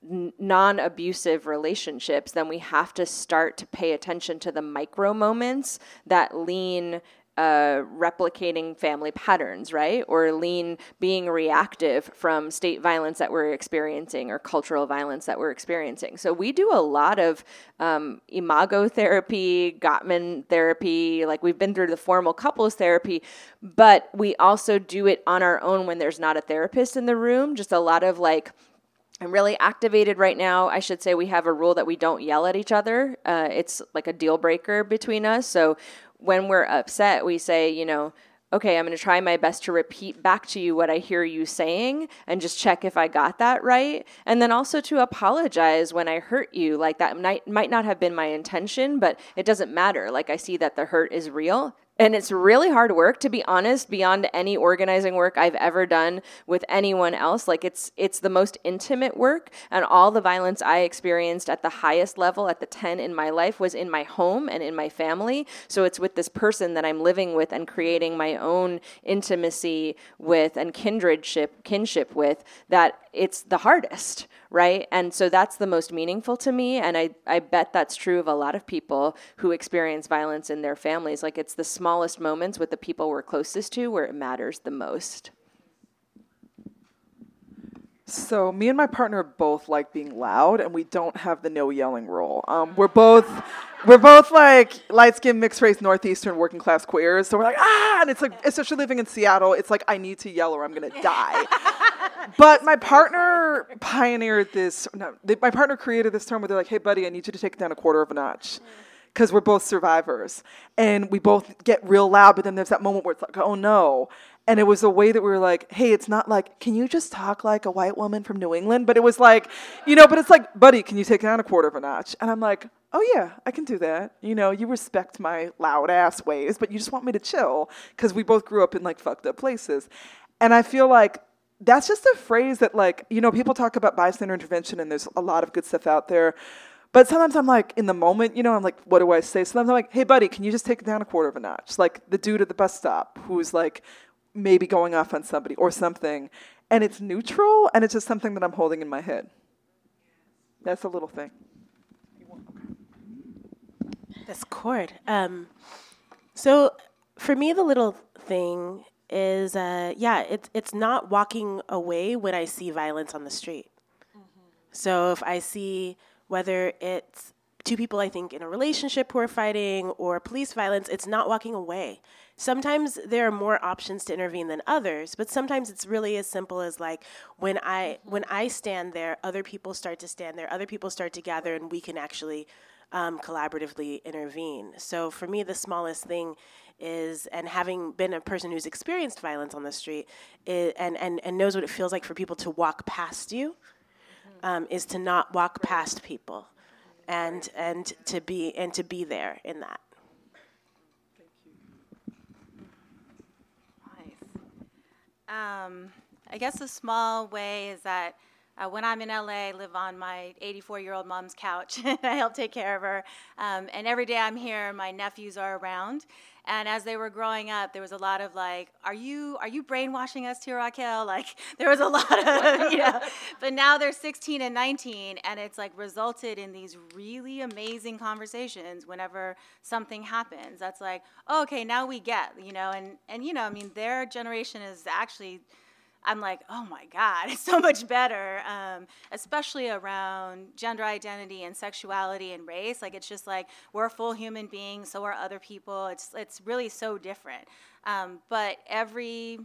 non abusive relationships, then we have to start to pay attention to the micro moments that lean uh, replicating family patterns, right? Or lean being reactive from state violence that we're experiencing or cultural violence that we're experiencing. So we do a lot of um, imago therapy, Gottman therapy, like we've been through the formal couples therapy, but we also do it on our own when there's not a therapist in the room, just a lot of like, I'm really activated right now. I should say we have a rule that we don't yell at each other. Uh, it's like a deal breaker between us. So when we're upset, we say, you know, okay, I'm going to try my best to repeat back to you what I hear you saying and just check if I got that right. And then also to apologize when I hurt you. Like that might, might not have been my intention, but it doesn't matter. Like I see that the hurt is real and it's really hard work to be honest beyond any organizing work i've ever done with anyone else like it's it's the most intimate work and all the violence i experienced at the highest level at the 10 in my life was in my home and in my family so it's with this person that i'm living with and creating my own intimacy with and kindredship kinship with that it's the hardest right? And so that's the most meaningful to me. And I, I bet that's true of a lot of people who experience violence in their families. Like it's the smallest moments with the people we're closest to where it matters the most.
So me and my partner both like being loud, and we don't have the no yelling rule. Um, we're both we're both like light skinned mixed race northeastern working class queers. So we're like ah, and it's like especially living in Seattle, it's like I need to yell or I'm gonna die. but my partner pioneered this. No, they, my partner created this term where they're like, "Hey, buddy, I need you to take it down a quarter of a notch." Because we're both survivors and we both get real loud, but then there's that moment where it's like, oh no. And it was a way that we were like, hey, it's not like, can you just talk like a white woman from New England? But it was like, you know, but it's like, buddy, can you take it down a quarter of a notch? And I'm like, oh yeah, I can do that. You know, you respect my loud ass ways, but you just want me to chill because we both grew up in like fucked up places. And I feel like that's just a phrase that like you know people talk about bystander intervention and there's a lot of good stuff out there but sometimes i'm like in the moment you know i'm like what do i say? Sometimes i'm like hey buddy can you just take it down a quarter of a notch? Like the dude at the bus stop who's like maybe going off on somebody or something. And it's neutral and it's just something that i'm holding in my head. That's a little thing.
This chord. Um, so for me, the little thing is, uh, yeah, it's it's not walking away when I see violence on the street. So if I see whether it's two people I think in a relationship who are fighting or police violence, it's not walking away. Sometimes there are more options to intervene than others, but sometimes it's really as simple as like when I when I stand there, other people start to stand there, other people start to gather, and we can actually um, collaboratively intervene. So for me, the smallest thing is, and having been a person who's experienced violence on the street, and, and, and knows what it feels like for people to walk past you, um, is to not walk past people, and and to be and to be there in that.
Um, I guess a small way is that uh, when I'm in LA, I live on my 84 year old mom's couch. And I help take care of her. Um, and every day I'm here, my nephews are around. And as they were growing up, there was a lot of like, "Are you are you brainwashing us, Tia Raquel?" Like there was a lot of, you know. But now they're 16 and 19, and it's like resulted in these really amazing conversations. Whenever something happens, that's like, oh, okay, now we get, you know. And and you know, I mean, their generation is actually I'm like, oh my God, it's so much better, um, especially around gender identity and sexuality and race. Like, it's just like we're full human beings, so are other people. It's, it's really so different. Um, but every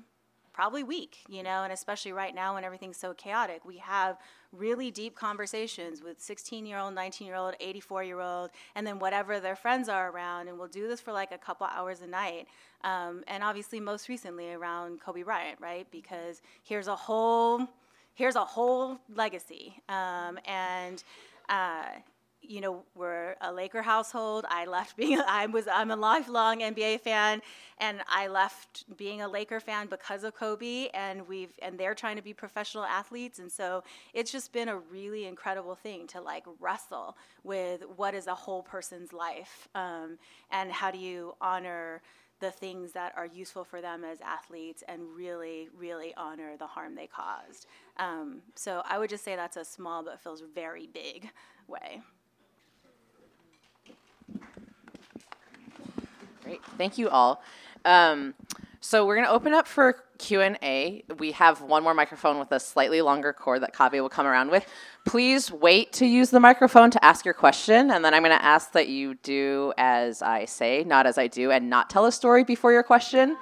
probably week, you know, and especially right now when everything's so chaotic, we have really deep conversations with 16 year old, 19 year old, 84 year old, and then whatever their friends are around. And we'll do this for like a couple hours a night. Um, and obviously, most recently around Kobe Bryant, right? Because here's a whole, here's a whole legacy. Um, and, uh, you know, we're a Laker household. I left being I was I'm a lifelong NBA fan, and I left being a Laker fan because of Kobe. And we've and they're trying to be professional athletes, and so it's just been a really incredible thing to like wrestle with what is a whole person's life, um, and how do you honor the things that are useful for them as athletes and really, really honor the harm they caused. Um, so I would just say that's a small but feels very big way.
Great, thank you all. Um, so we're going to open up for Q&A. We have one more microphone with a slightly longer cord that Kaveh will come around with. Please wait to use the microphone to ask your question, and then I'm going to ask that you do as I say, not as I do, and not tell a story before your question.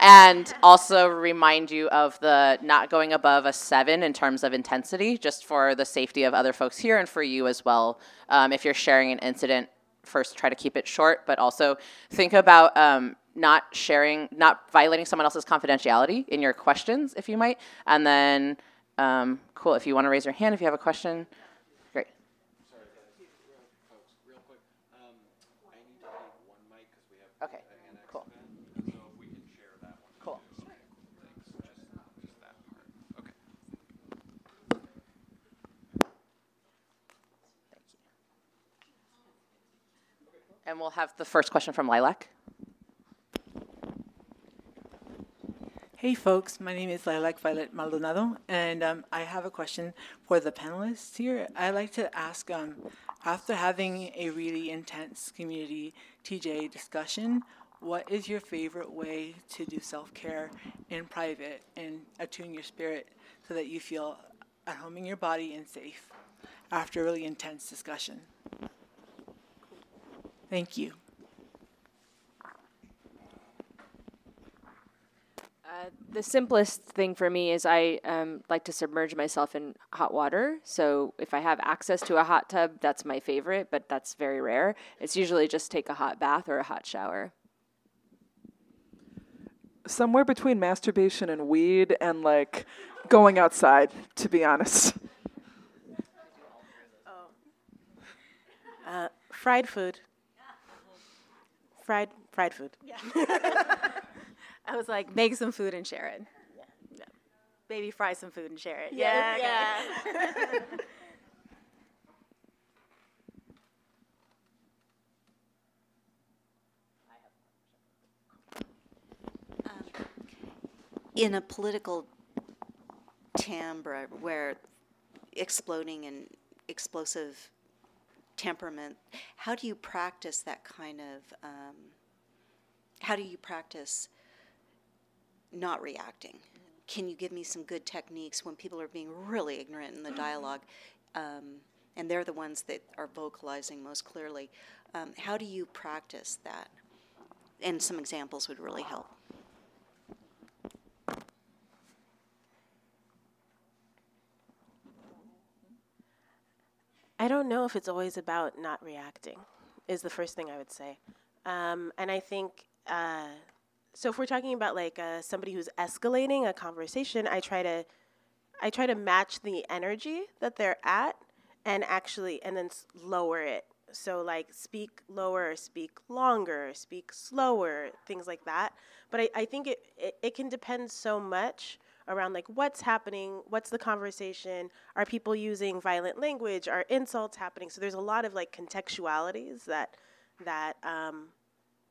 And also remind you of the not going above a seven in terms of intensity, just for the safety of other folks here and for you as well. Um, if you're sharing an incident first try to keep it short, but also think about um, not sharing, not violating someone else's confidentiality in your questions, if you might. And then, um, cool, if you want to raise your hand if you have a question, great.
Sorry, folks, real quick. Um, I need to take one mic because we have
Okay,
an annex
cool.
event. So if we can share that one.
Cool.
too. Thanks. Just, just that part. Okay.
And we'll have the first question from Lilac.
Hey folks, my name is Lilac Violet Maldonado, and um, I have a question for the panelists here. I'd like to ask, um, after having a really intense community TJ discussion, what is your favorite way to do self-care in private and attune your spirit so that you feel at home in your body and safe after a really intense discussion? Thank you.
Uh, the simplest thing for me is I um, like to submerge myself in hot water. So if I have access to a hot tub, that's my favorite, but that's very rare. It's usually just take a hot bath or a hot shower.
Somewhere between masturbation and weed and like going outside, to be honest.
Uh, fried food. Fried fried food.
I was like, make some food and share it. Yeah. Baby, fry some food and share it.
Yeah,
yeah.
in a political timbre where exploding and explosive temperament, how do you practice that kind of um, how do you practice not reacting? Can you give me some good techniques when people are being really ignorant in the dialogue? Um, and they're the ones that are vocalizing most clearly. Um, how do you practice that? And some examples would really help.
I don't know if it's always about not reacting, is the first thing I would say. Um, and I think, uh, so if we're talking about like uh, somebody who's escalating a conversation, I try to, I try to match the energy that they're at, and actually, and then lower it. So like speak lower, speak longer, speak slower, things like that. But I, I think it, it, it can depend so much around like what's happening, what's the conversation, are people using violent language, are insults happening? So there's a lot of like contextualities that that um,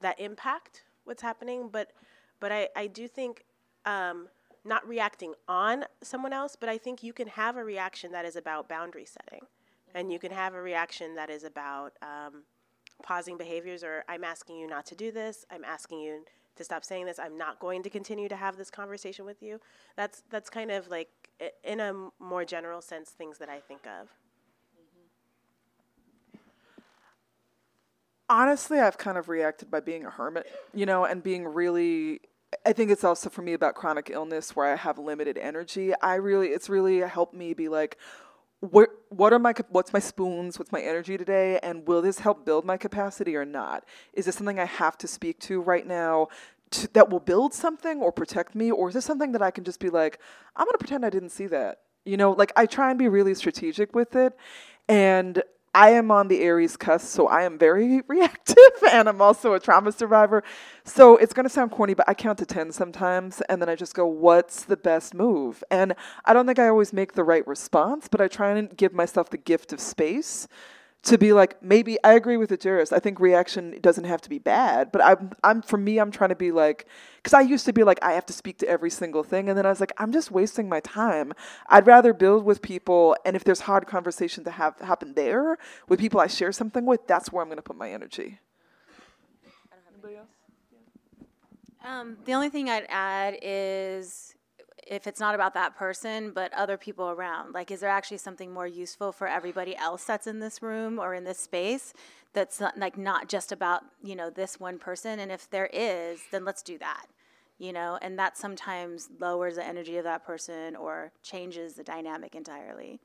that impact what's happening. But but I, I do think um, not reacting on someone else, but I think you can have a reaction that is about boundary setting, and you can have a reaction that is about um, pausing behaviors or I'm asking you not to do this. I'm asking you to stop saying this. I'm not going to continue to have this conversation with you. That's that's kind of like in a more general sense things that I think of.
Honestly, I've kind of reacted by being a hermit, you know, and being really. I think it's also for me about chronic illness where I have limited energy. I really, it's really helped me be like, what what are my what's my spoons? What's my energy today? And will this help build my capacity or not? Is this something i have to speak to right now to, that will build something or protect me? Or is this something that i can just be like i'm going to pretend i didn't see that? You know like i try and be really strategic with it. And I am on the Aries cusp, so I am very reactive, and I'm also a trauma survivor. So it's gonna sound corny, but I count to 10 sometimes, and then I just go, What's the best move? And I don't think I always make the right response, but I try and give myself the gift of space to be like, maybe I agree with Ejeris. I think reaction doesn't have to be bad, but I'm, I'm for me, I'm trying to be like, because I used to be like, I have to speak to every single thing, and then I was like, I'm just wasting my time. I'd rather build with people, and if there's hard conversation to have happen there with people I share something with, that's where I'm going to put my energy.
Um, the only thing I'd add is if it's not about that person, but other people around. Like, is there actually something more useful for everybody else that's in this room or in this space that's not, like not just about you know this one person? And if there is, then let's do that. You know, and that sometimes lowers the energy of that person or changes the dynamic entirely.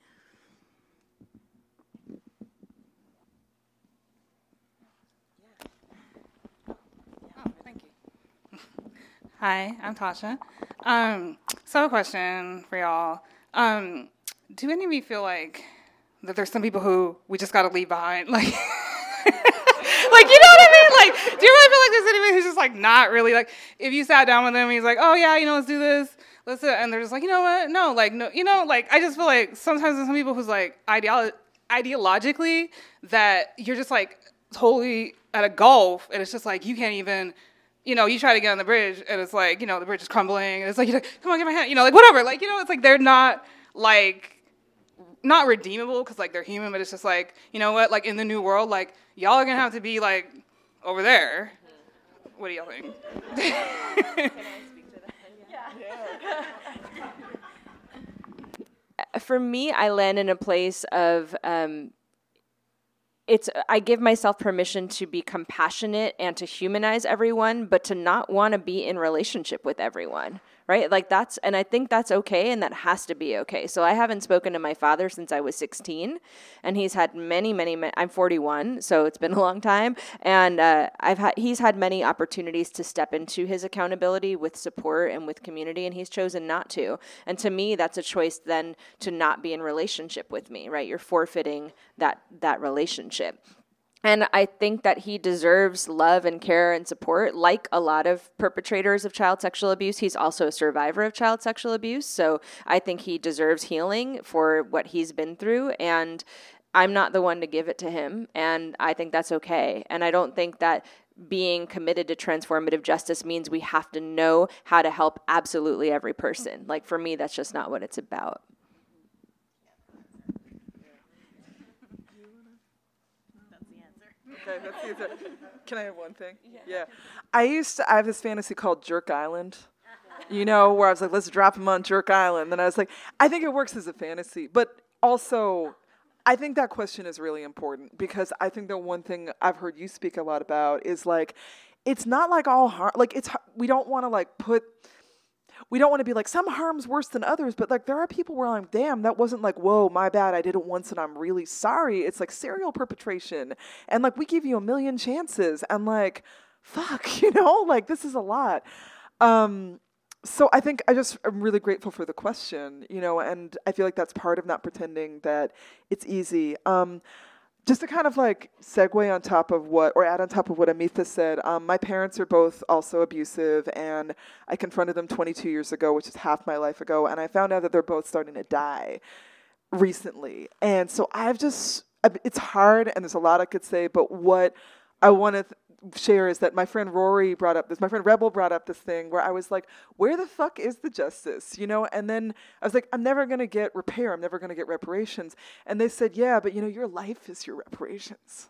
Hi, I'm Tasha. Um, so a question for y'all. Um, do any of you feel like that there's some people who we just gotta leave behind? Like, like you know what I mean? Like, do you really feel like there's anybody who's just like not really like if you sat down with them he's like, oh yeah, you know, let's do this, let's do and they're just like, you know what? No, like no, you know, like I just feel like sometimes there's some people who's like ideolo- ideologically that you're just like totally at a gulf, and it's just like you can't even you know, you try to get on the bridge and it's like, you know, the bridge is crumbling and it's like, you're like, come on, get my hand, you know, like whatever. Like, you know, it's like they're not like, not redeemable because like they're human, but it's just like, you know what, like in the new world, like y'all are gonna have to be like over there. What do y'all think?
for me, I land in a place of um, it's I give myself permission to be compassionate and to humanize everyone, but to not want to be in relationship with everyone. Right? Like that's and I think that's okay and that has to be okay. So I haven't spoken to my father since I was 16 and he's had many many, ma- I'm 41, so it's been a long time and uh, I've had he's had many opportunities to step into his accountability with support and with community and he's chosen not to. And to me that's a choice then to not be in relationship with me, right? You're forfeiting that that relationship. And I think that he deserves love and care and support. Like a lot of perpetrators of child sexual abuse, he's also a survivor of child sexual abuse. So I think he deserves healing for what he's been through. And I'm not the one to give it to him. And I think that's okay. And I don't think that being committed to transformative justice means we have to know how to help absolutely every person. Like for me, that's just not what it's about.
Okay. Is there, can I have one thing? Yeah. I used to. I have this fantasy called Jerk Island. You know, where I was like, let's drop him on Jerk Island. And I was like, I think it works as a fantasy, but also, I think that question is really important because I think the one thing I've heard you speak a lot about is like, it's not like all harm. Like it's we don't want to like put we don't want to be like some harm's worse than others, but like there are people where I'm damn, that wasn't like, whoa, my bad, I did it once and I'm really sorry. It's like serial perpetration. And like we give you a million chances and like, fuck, you know, like this is a lot. Um, so I think I just am really grateful for the question, you know, and I feel like that's part of not pretending that it's easy. Um, just to kind of like segue on top of what, or add on top of what Amita said, um, my parents are both also abusive, and I confronted them 22 years ago, which is half my life ago, and I found out that they're both starting to die recently. And so I've just, it's hard, and there's a lot I could say, but what I want to share is that my friend Rory brought up this, my friend Rebel brought up this thing where I was like, where the fuck is the justice? You know? And then I was like, I'm never going to get repair. I'm never going to get reparations. And they said, yeah, but you know, your life is your reparations.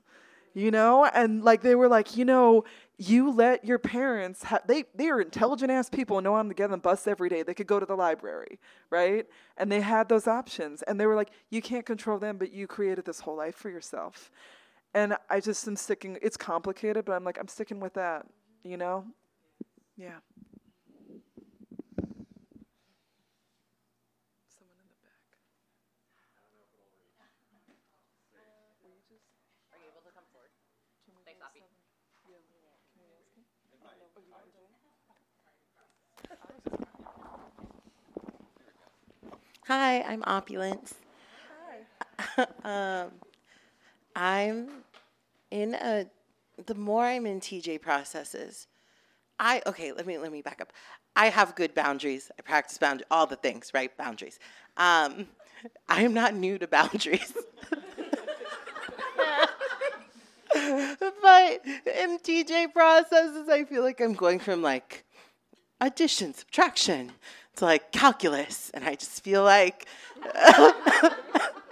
You know? And like, they were like, you know, you let your parents have, they, they are intelligent ass people, know I'm together on bus every day. They could go to the library, right? And they had those options. And they were like, you can't control them, but you created this whole life for yourself. And I just am sticking, it's complicated, but I'm like, I'm sticking with that, you know? Yeah. Someone in the back.
Are you able to come forward? Thanks, Api.
Hi, I'm Opulence. Hi. um, I'm in a. The more I'm in TJ processes, I okay. Let me let me back up. I have good boundaries. I practice boundaries, all the things, right? Boundaries. Um, I am not new to boundaries. but in TJ processes, I feel like I'm going from like addition, subtraction to like calculus, and I just feel like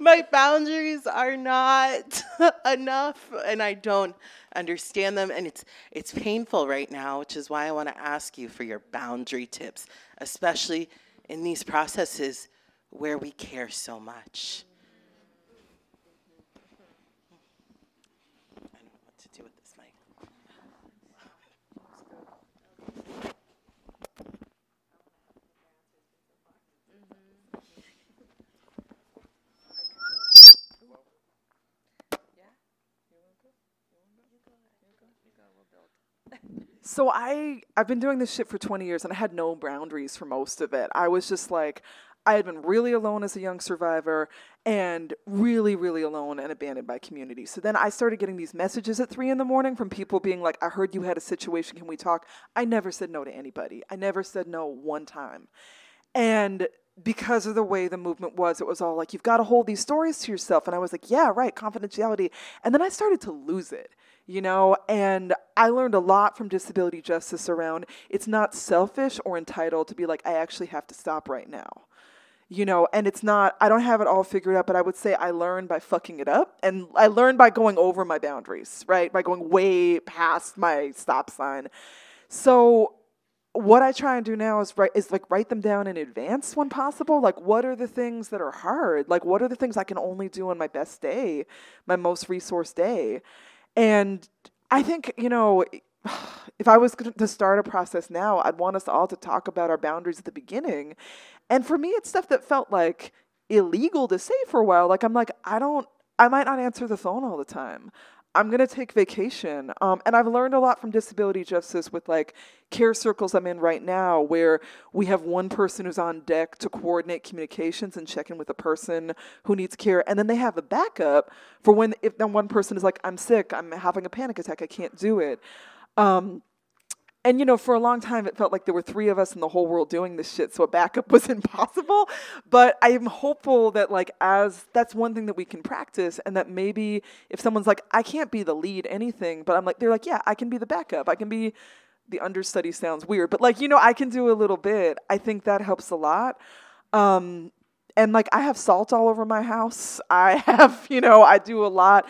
my boundaries are not enough, and I don't understand them, and it's it's painful right now, which is why I want to ask you for your boundary tips, especially in these processes where we care so much. I don't know what to do with this mic.
So I I've been doing this shit for 20 years and I had no boundaries for most of it. I was just like I had been really alone as a young survivor and really, really alone and abandoned by community. So then I started getting these messages at three in the morning from people being like, I heard you had a situation. Can we talk? I never said no to anybody. I never said no one time. And because of the way the movement was, it was all like, you've got to hold these stories to yourself. And I was like, yeah, right, confidentiality. And then I started to lose it, you know? And I learned a lot from disability justice around it's not selfish or entitled to be like, I actually have to stop right now. You know, and it's not, I don't have it all figured out, but I would say I learned by fucking it up. And I learned by going over my boundaries, right? By going way past my stop sign. So what I try and do now is write is like write them down in advance when possible. Like what are the things that are hard? Like what are the things I can only do on my best day, my most resource day? And I think, you know, if I was to start a process now, I'd want us all to talk about our boundaries at the beginning. And for me, it's stuff that felt like illegal to say for a while. Like I'm like, I don't I might not answer the phone all the time. I'm gonna take vacation. Um, and I've learned a lot from disability justice with like care circles I'm in right now, where we have one person who's on deck to coordinate communications and check in with a person who needs care, and then they have a backup for when if then one person is like, I'm sick, I'm having a panic attack, I can't do it. Um, and you know, for a long time, it felt like there were three of us in the whole world doing this shit, so a backup was impossible. But I am hopeful that, like, as that's one thing that we can practice, and that maybe if someone's like, I can't be the lead anything, but I'm like, they're like, yeah, I can be the backup. I can be the understudy. Sounds weird, but like, you know, I can do a little bit. I think that helps a lot. Um, and like, I have salt all over my house. I have, you know, I do a lot.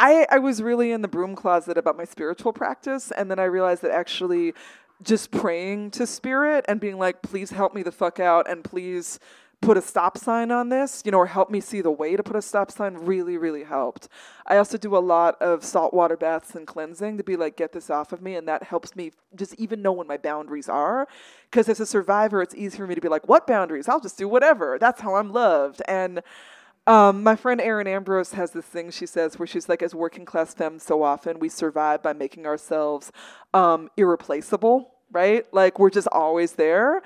I, I was really in the broom closet about my spiritual practice, and then I realized that actually just praying to spirit and being like, please help me the fuck out and please put a stop sign on this, you know, or help me see the way to put a stop sign really, really helped. I also do a lot of saltwater baths and cleansing to be like, get this off of me. And that helps me just even know when my boundaries are. Because as a survivor, it's easy for me to be like, what boundaries? I'll just do whatever. That's how I'm loved. And um, my friend Erin Ambrose has this thing she says where she's like, as working class femmes, so often we survive by making ourselves um, irreplaceable, right? Like we're just always there.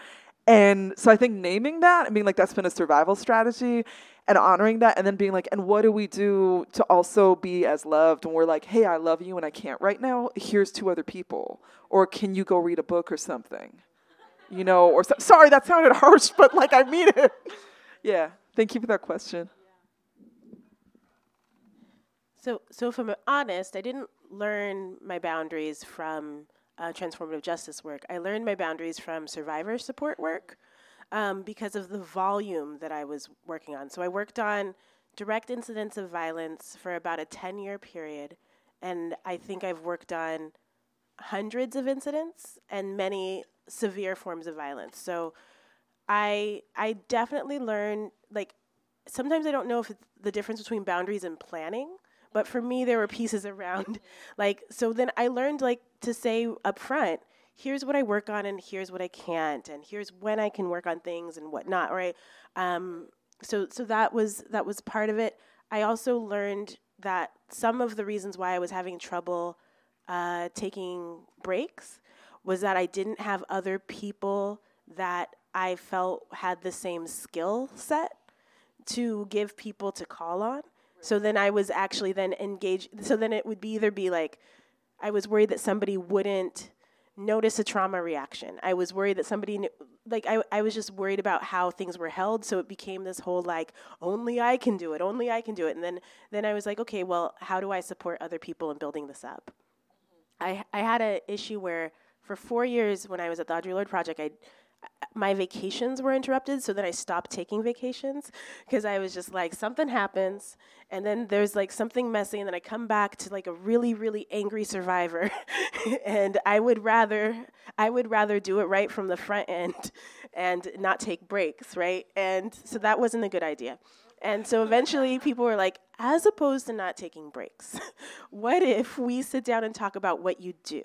And so I think naming that and being like, that's been a survival strategy and honoring that and then being like, and what do we do to also be as loved? And we're like, hey, I love you and I can't right now. Here's two other people. Or can you go read a book or something? You know, or so- sorry, that sounded harsh, but like I mean it. yeah. Thank you for that question.
So, so if I'm honest, I didn't learn my boundaries from uh, transformative justice work. I learned my boundaries from survivor support work um, because of the volume that I was working on. So I worked on direct incidents of violence for about a 10 year period. And I think I've worked on hundreds of incidents and many severe forms of violence. So I I definitely learn like sometimes I don't know if the difference between boundaries and planning, but for me there were pieces around like so then I learned like to say up front, here's what I work on and here's what I can't and here's when I can work on things and whatnot, right? Um, so so that was that was part of it. I also learned that some of the reasons why I was having trouble uh, taking breaks was that I didn't have other people that I felt had the same skill set to give people to call on. So then I was actually then engaged. So then it would be either be like, I was worried that somebody wouldn't notice a trauma reaction. I was worried that somebody, knew, like, I, I was just worried about how things were held. So it became this whole like, only I can do it, only I can do it. And then, then I was like, okay, well, how do I support other people in building this up? I, I had an issue where for four years when I was at the Audre Lorde Project, I my vacations were interrupted, so then I stopped taking vacations because I was just like, something happens, and then there's like something messy, and then I come back to like a really, really angry survivor, and I would rather, I would rather do it right from the front end, and not take breaks, right? And so that wasn't a good idea. And so eventually people were like, as opposed to not taking breaks, what if we sit down and talk about what you do?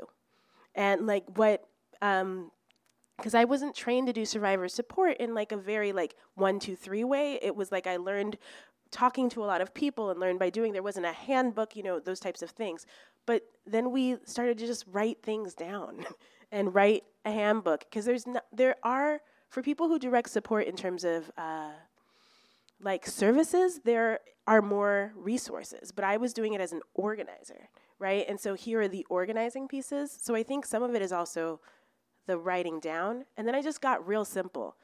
And like what um, because I wasn't trained to do survivor support in like a very like one, two, three way. It was like I learned talking to a lot of people and learned by doing. There wasn't a handbook, you know, those types of things. But then we started to just write things down and write a handbook because there's no, there are for people who direct support in terms of uh, like services, there are more resources. But I was doing it as an organizer, right? And so here are the organizing pieces. So I think some of it is also the writing down. And then I just got real simple.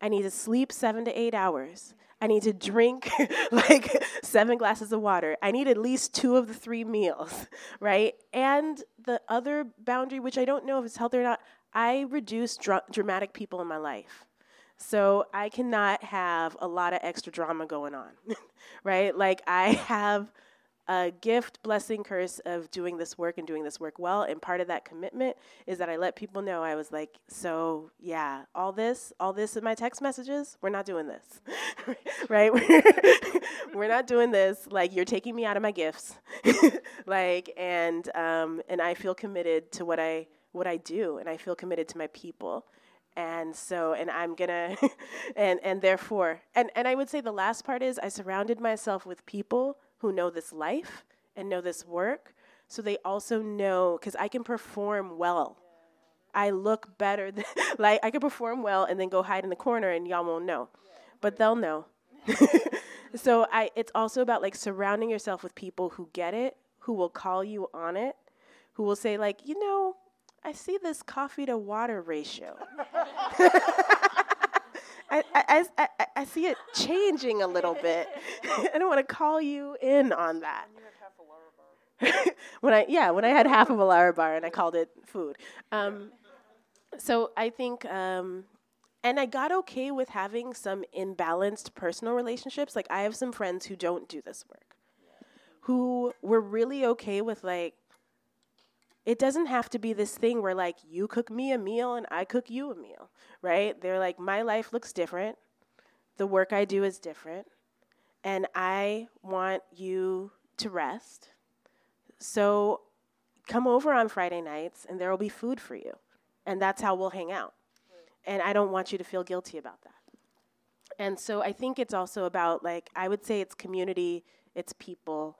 I need to sleep seven to eight hours. I need to drink like seven glasses of water. I need at least two of the three meals, right? And the other boundary, which I don't know if it's healthy or not, I reduce dra- dramatic people in my life. So I cannot have a lot of extra drama going on, right? Like I have a gift, blessing, curse of doing this work and doing this work well. And part of that commitment is that I let people know I was like, so yeah, all this, all this in my text messages, we're not doing this, right? we're not doing this. Like you're taking me out of my gifts, like, and um, and I feel committed to what I what I do, and I feel committed to my people. And so, and I'm gonna, and and therefore, and and I would say the last part is I surrounded myself with people who know this life and know this work so they also know because i can perform well. I look better than like i can perform well and then go hide in the corner and y'all won't know but they'll know. So i it's also about like surrounding yourself with people who get it who will call you on it who will say like you know i see this coffee to water ratio I, I, I, I, see it changing a little bit. I don't want to call you in on that. when I yeah, when I had half of a Larabar and I called it food. Um, so I think, um, and I got okay with having some imbalanced personal relationships. Like I have some friends who don't do this work, who were really okay with like it doesn't have to be this thing where like you cook me a meal and I cook you a meal, right? They're like my life looks different. The work I do is different. And I want you to rest. So come over on Friday nights and there will be food for you. And that's how we'll hang out. And I don't want you to feel guilty about that. And so I think it's also about like I would say it's community, it's people,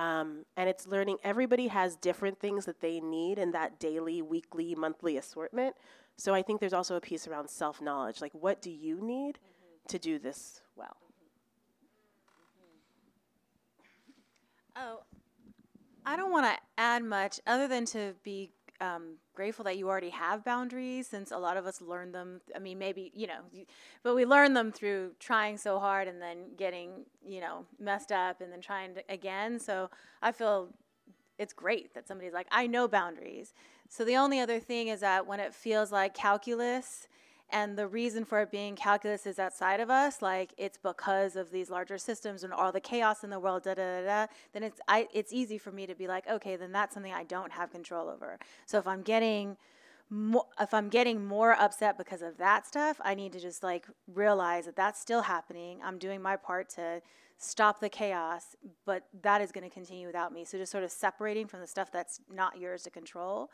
um, and it's learning. Everybody has different things that they need in that daily, weekly, monthly assortment. So I think there's also a piece around self knowledge. Like, what do you need mm-hmm. to do this well?
Oh, I don't want to add much other than to be um, grateful that you already have boundaries since a lot of us learn them. I mean, maybe, you know, but we learn them through trying so hard and then getting, you know, messed up and then trying to, again. So I feel it's great that somebody's like, I know boundaries. So the only other thing is that when it feels like calculus, and the reason for it being calculus is outside of us, like it's because of these larger systems and all the chaos in the world, da da da, da then it's I, it's easy for me to be like, okay, then that's something I don't have control over. So if I'm getting if I'm getting more upset because of that stuff, I need to just like realize that that's still happening. I'm doing my part to stop the chaos, but that is going to continue without me. So just sort of separating from the stuff that's not yours to control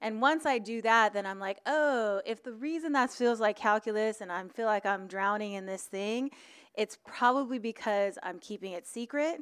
and once I do that, then I'm like, oh, if the reason that feels like calculus and I feel like I'm drowning in this thing, it's probably because I'm keeping it secret.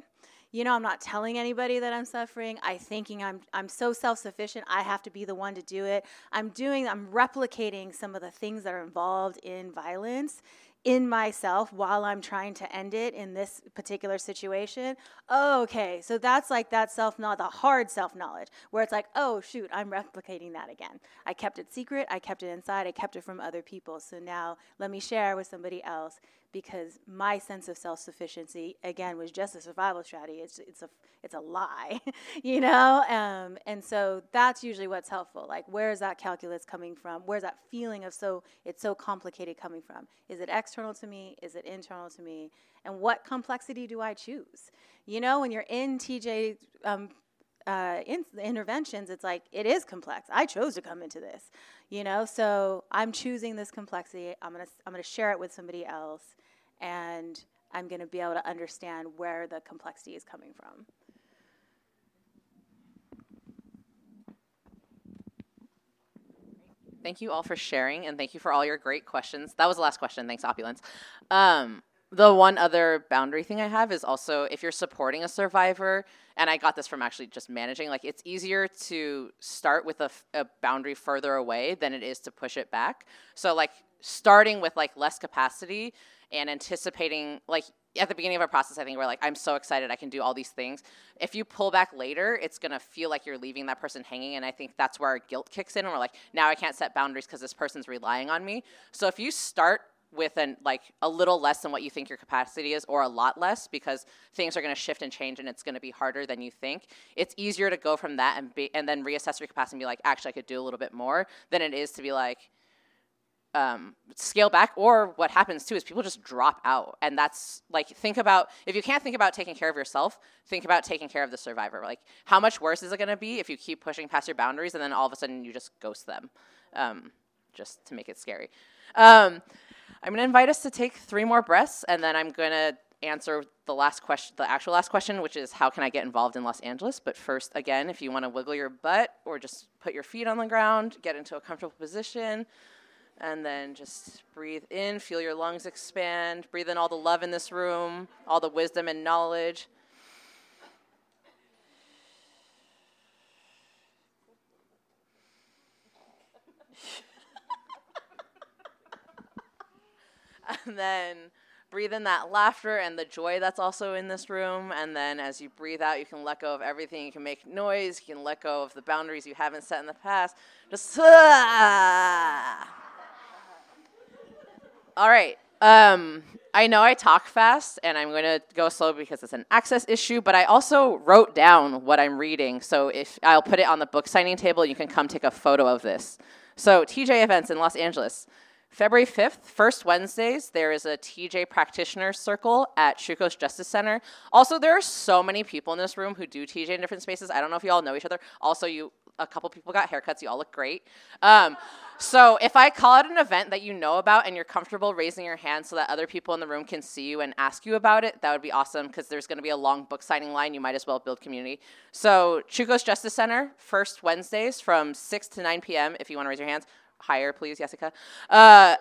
You know, I'm not telling anybody that I'm suffering. I thinking I'm I'm so self-sufficient, I have to be the one to do it. I'm doing I'm replicating some of the things that are involved in violence in myself while I'm trying to end it in this particular situation. Oh, okay, so that's like that self knowledge, the hard self knowledge, where it's like, oh, shoot, I'm replicating that again. I kept it secret, I kept it inside, I kept it from other people. So now let me share with somebody else because my sense of self-sufficiency again was just a survival strategy. It's, it's a it's a lie you know? Um, and so that's usually what's helpful. Like where is that calculus coming from? Where's that feeling of so it's so complicated coming from? Is it external to me? Is it internal to me? And what complexity do i choose? You know when you're in tj um, uh, in interventions, it's like it is complex. I chose to come into this, you know. So I'm choosing this complexity. I'm gonna I'm gonna share it with somebody else, and I'm gonna be able to understand where the complexity is coming from.
Thank you all for sharing, and thank you for all your great questions. That was the last question. Thanks, Opulence. Um, the one other boundary thing I have is also if you're supporting a survivor, and I got this from actually just managing, like it's easier to start with a, a boundary further away than it is to push it back. So, like, starting with like less capacity and anticipating, like, at the beginning of a process, I think we're like, I'm so excited, I can do all these things. If you pull back later, it's gonna feel like you're leaving that person hanging, and I think that's where our guilt kicks in. And we're like, now I can't set boundaries because this person's relying on me. So if you start with an like a little less than what you think your capacity is or a lot less because things are going to shift and change and it's going to be harder than you think it's easier to go from that and be and then reassess your capacity and be like actually i could do a little bit more than it is to be like um, scale back or what happens too is people just drop out. And that's like think about if you can't think about taking care of yourself think about taking care of the survivor. Like how much worse is it going to be if you keep pushing past your boundaries and then all of a sudden you just ghost them um, just to make it scary? Um, I'm going to invite us to take three more breaths, and then I'm going to answer the last question, the actual last question, which is how can I get involved in Los Angeles? But first, again, if you want to wiggle your butt or just put your feet on the ground, get into a comfortable position, and then just breathe in, feel your lungs expand, breathe in all the love in this room, all the wisdom and knowledge. and then breathe in that laughter and the joy that's also in this room. And then as you breathe out, you can let go of everything. You can make noise. You can let go of the boundaries you haven't set in the past. Just, ah. All right. Um, I know I talk fast and I'm going to go slow because it's an access issue, but I also wrote down what I'm reading. So if I'll put it on the book signing table, you can come take a photo of this. So, TJ Events in Los Angeles. February 5th, first Wednesdays, there is a TJ practitioner circle at Chuco's Justice Center. Also, there are so many people in this room who do TJ in different spaces. I don't know if you all know each other. Also, you a couple people got haircuts. You all look great. Um, so if I call it an event that you know about and you're comfortable raising your hand so that other people in the room can see you and ask you about it, that would be awesome because there's going to be a long book signing line. You might as well build community. So Chuco's Justice Center, first Wednesdays from 6 to 9 p.m. If you want to raise your hands higher, please, Jessica. Uh,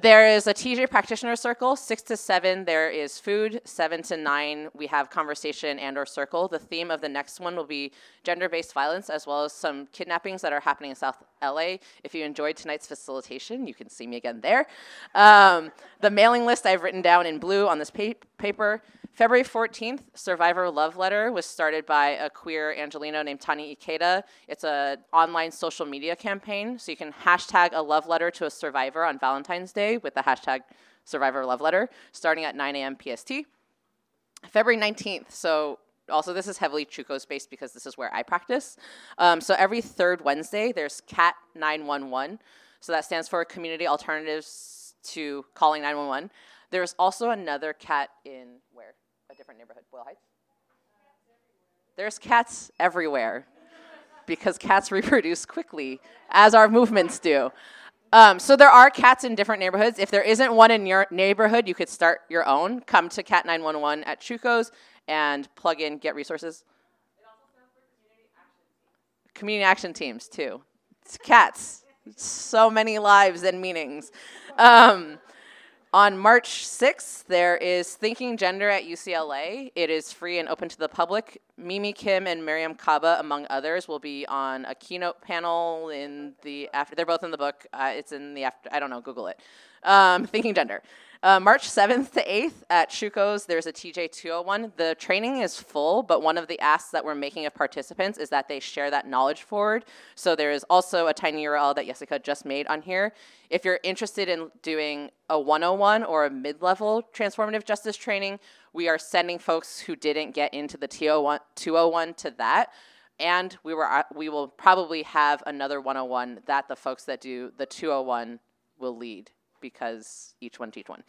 there is a TJ practitioner circle, six to seven. There is food, seven to nine. We have conversation and or circle. The theme of the next one will be gender-based violence, as well as some kidnappings that are happening in South LA. If you enjoyed tonight's facilitation, you can see me again there. Um, the mailing list I've written down in blue on this pa- paper. February 14th, Survivor Love Letter was started by a queer Angelino named Tani Ikeda. It's an online social media campaign, so you can hashtag a love letter to a survivor on Valentine's Day with the hashtag Survivor Love Letter, starting at 9 a.m. PST. February 19th, so also this is heavily Chuco's based because this is where I practice. Um, so every third Wednesday, there's CAT 911. So that stands for Community Alternatives to Calling 911. There's also another CAT in where? Different neighborhood, Boyle Heights? There's cats everywhere because cats reproduce quickly, as our movements do. Um, so there are cats in different neighborhoods. If there isn't one in your neighborhood, you could start your own. Come to Cat 911 at Chuco's and plug in Get Resources. Community action teams too. It's cats. So many lives and meanings. Um, on March 6th, there is Thinking Gender at UCLA. It is free and open to the public. Mimi Kim and Mariame Kaba, among others, will be on a keynote panel in the after. They're both in the book. Uh, it's in the after. I don't know. Google it. Um, Thinking Gender. Uh, March 7th to 8th at Chuco's, there's a TJ 201. The training is full, but one of the asks that we're making of participants is that they share that knowledge forward. So there is also a tiny URL that Jessica just made on here. If you're interested in doing a 101 or a mid level transformative justice training, we are sending folks who didn't get into the 201 to that. And we, were, uh, we will probably have another 101 that the folks that do the 201 will lead because each one teach one.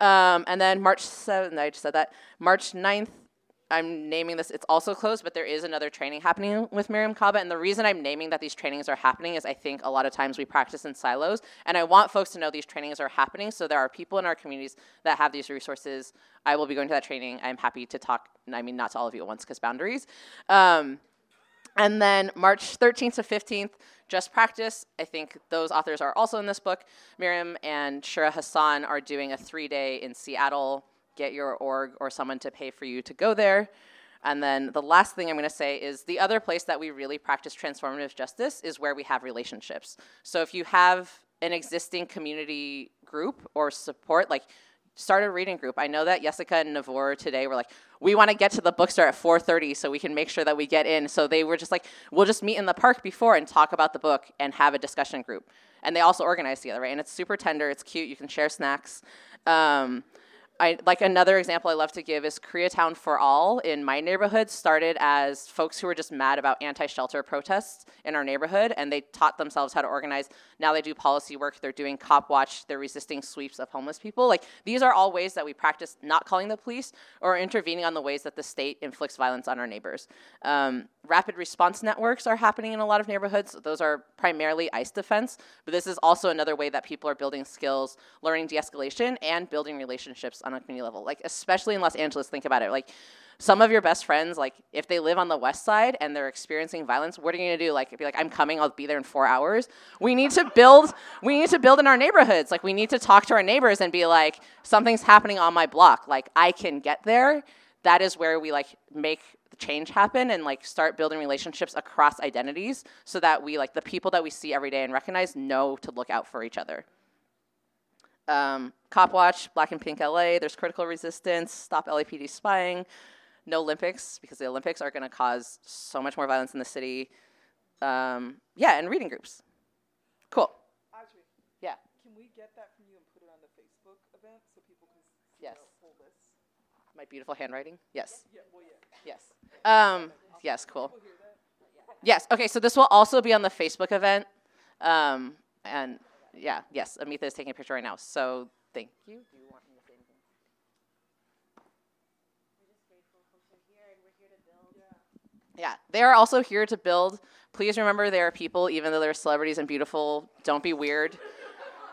Um, and then March 7th, I just said that. March 9th, I'm naming this, it's also closed, but there is another training happening with Mariame Kaba. And the reason I'm naming that these trainings are happening is I think a lot of times we practice in silos. And I want folks to know these trainings are happening. So there are people in our communities that have these resources. I will be going to that training. I'm happy to talk, I mean, not to all of you at once because boundaries. Um, and then March 13th to 15th, Just Practice. I think those authors are also in this book. Mariame and Shira Hassan are doing a three day in Seattle. Get your org or someone to pay for you to go there. And then the last thing I'm going to say is the other place that we really practice transformative justice is where we have relationships. So if you have an existing community group or support, like start a reading group. I know that Jessica and Navor today were like, we want to get to the bookstore at 4.30 so we can make sure that we get in. So they were just like, we'll just meet in the park before and talk about the book and have a discussion group. And they also organize together, right? And it's super tender, it's cute, you can share snacks. Um, I, like another example I love to give is Koreatown for All in my neighborhood started as folks who were just mad about anti-shelter protests in our neighborhood, and they taught themselves how to organize. Now they do policy work. They're doing cop watch. They're resisting sweeps of homeless people. Like these are all ways that we practice not calling the police or intervening on the ways that the state inflicts violence on our neighbors. Um, rapid response networks are happening in a lot of neighborhoods. Those are primarily ICE defense, but this is also another way that people are building skills, learning de-escalation, and building relationships on a community level. Like especially in Los Angeles, think about it. Like some of your best friends, like if they live on the west side and they're experiencing violence, what are you gonna do? Like be like, I'm coming, I'll be there in four hours. We need to build we need to build in our neighborhoods. Like we need to talk to our neighbors and be like, something's happening on my block. Like I can get there. That is where we like make change happen and like start building relationships across identities so that we like the people that we see every day and recognize know to look out for each other. Um, Cop Watch, Black and Pink LA, there's critical resistance, stop LAPD spying, no Olympics because the Olympics are going to cause so much more violence in the city. Um, yeah, and reading groups. Cool.
Audrey,
Yeah.
can we get that from you and put it on the Facebook event so people can see
Yes.
the whole list?
My beautiful handwriting. Yes.
Yeah, well, yeah.
Yes. Um, yes. Cool. Yes. Okay. So this will also be on the Facebook event, um, and yeah, yes, Amita is taking a picture right now. So thank you. Yeah, they are also here to build. Please remember they are people, even though they're celebrities and beautiful. Don't be weird.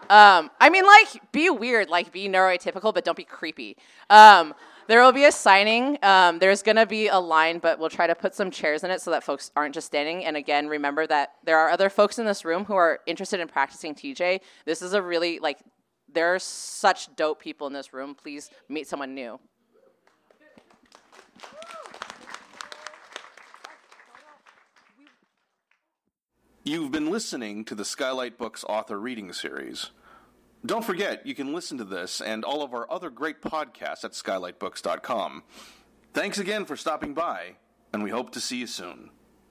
Um, I mean, like, be weird, like, be neurotypical, but don't be creepy. Um, there will be a signing. Um, there's going to be a line, but we'll try to put some chairs in it so that folks aren't just standing. And again, remember that there are other folks in this room who are interested in practicing TJ. This is a really, like, there are such dope people in this room. Please meet someone new.
You've been listening to the Skylight Books author reading series. Don't forget, you can listen to this and all of our other great podcasts at skylightbooks.com. Thanks again for stopping by, and we hope to see you soon.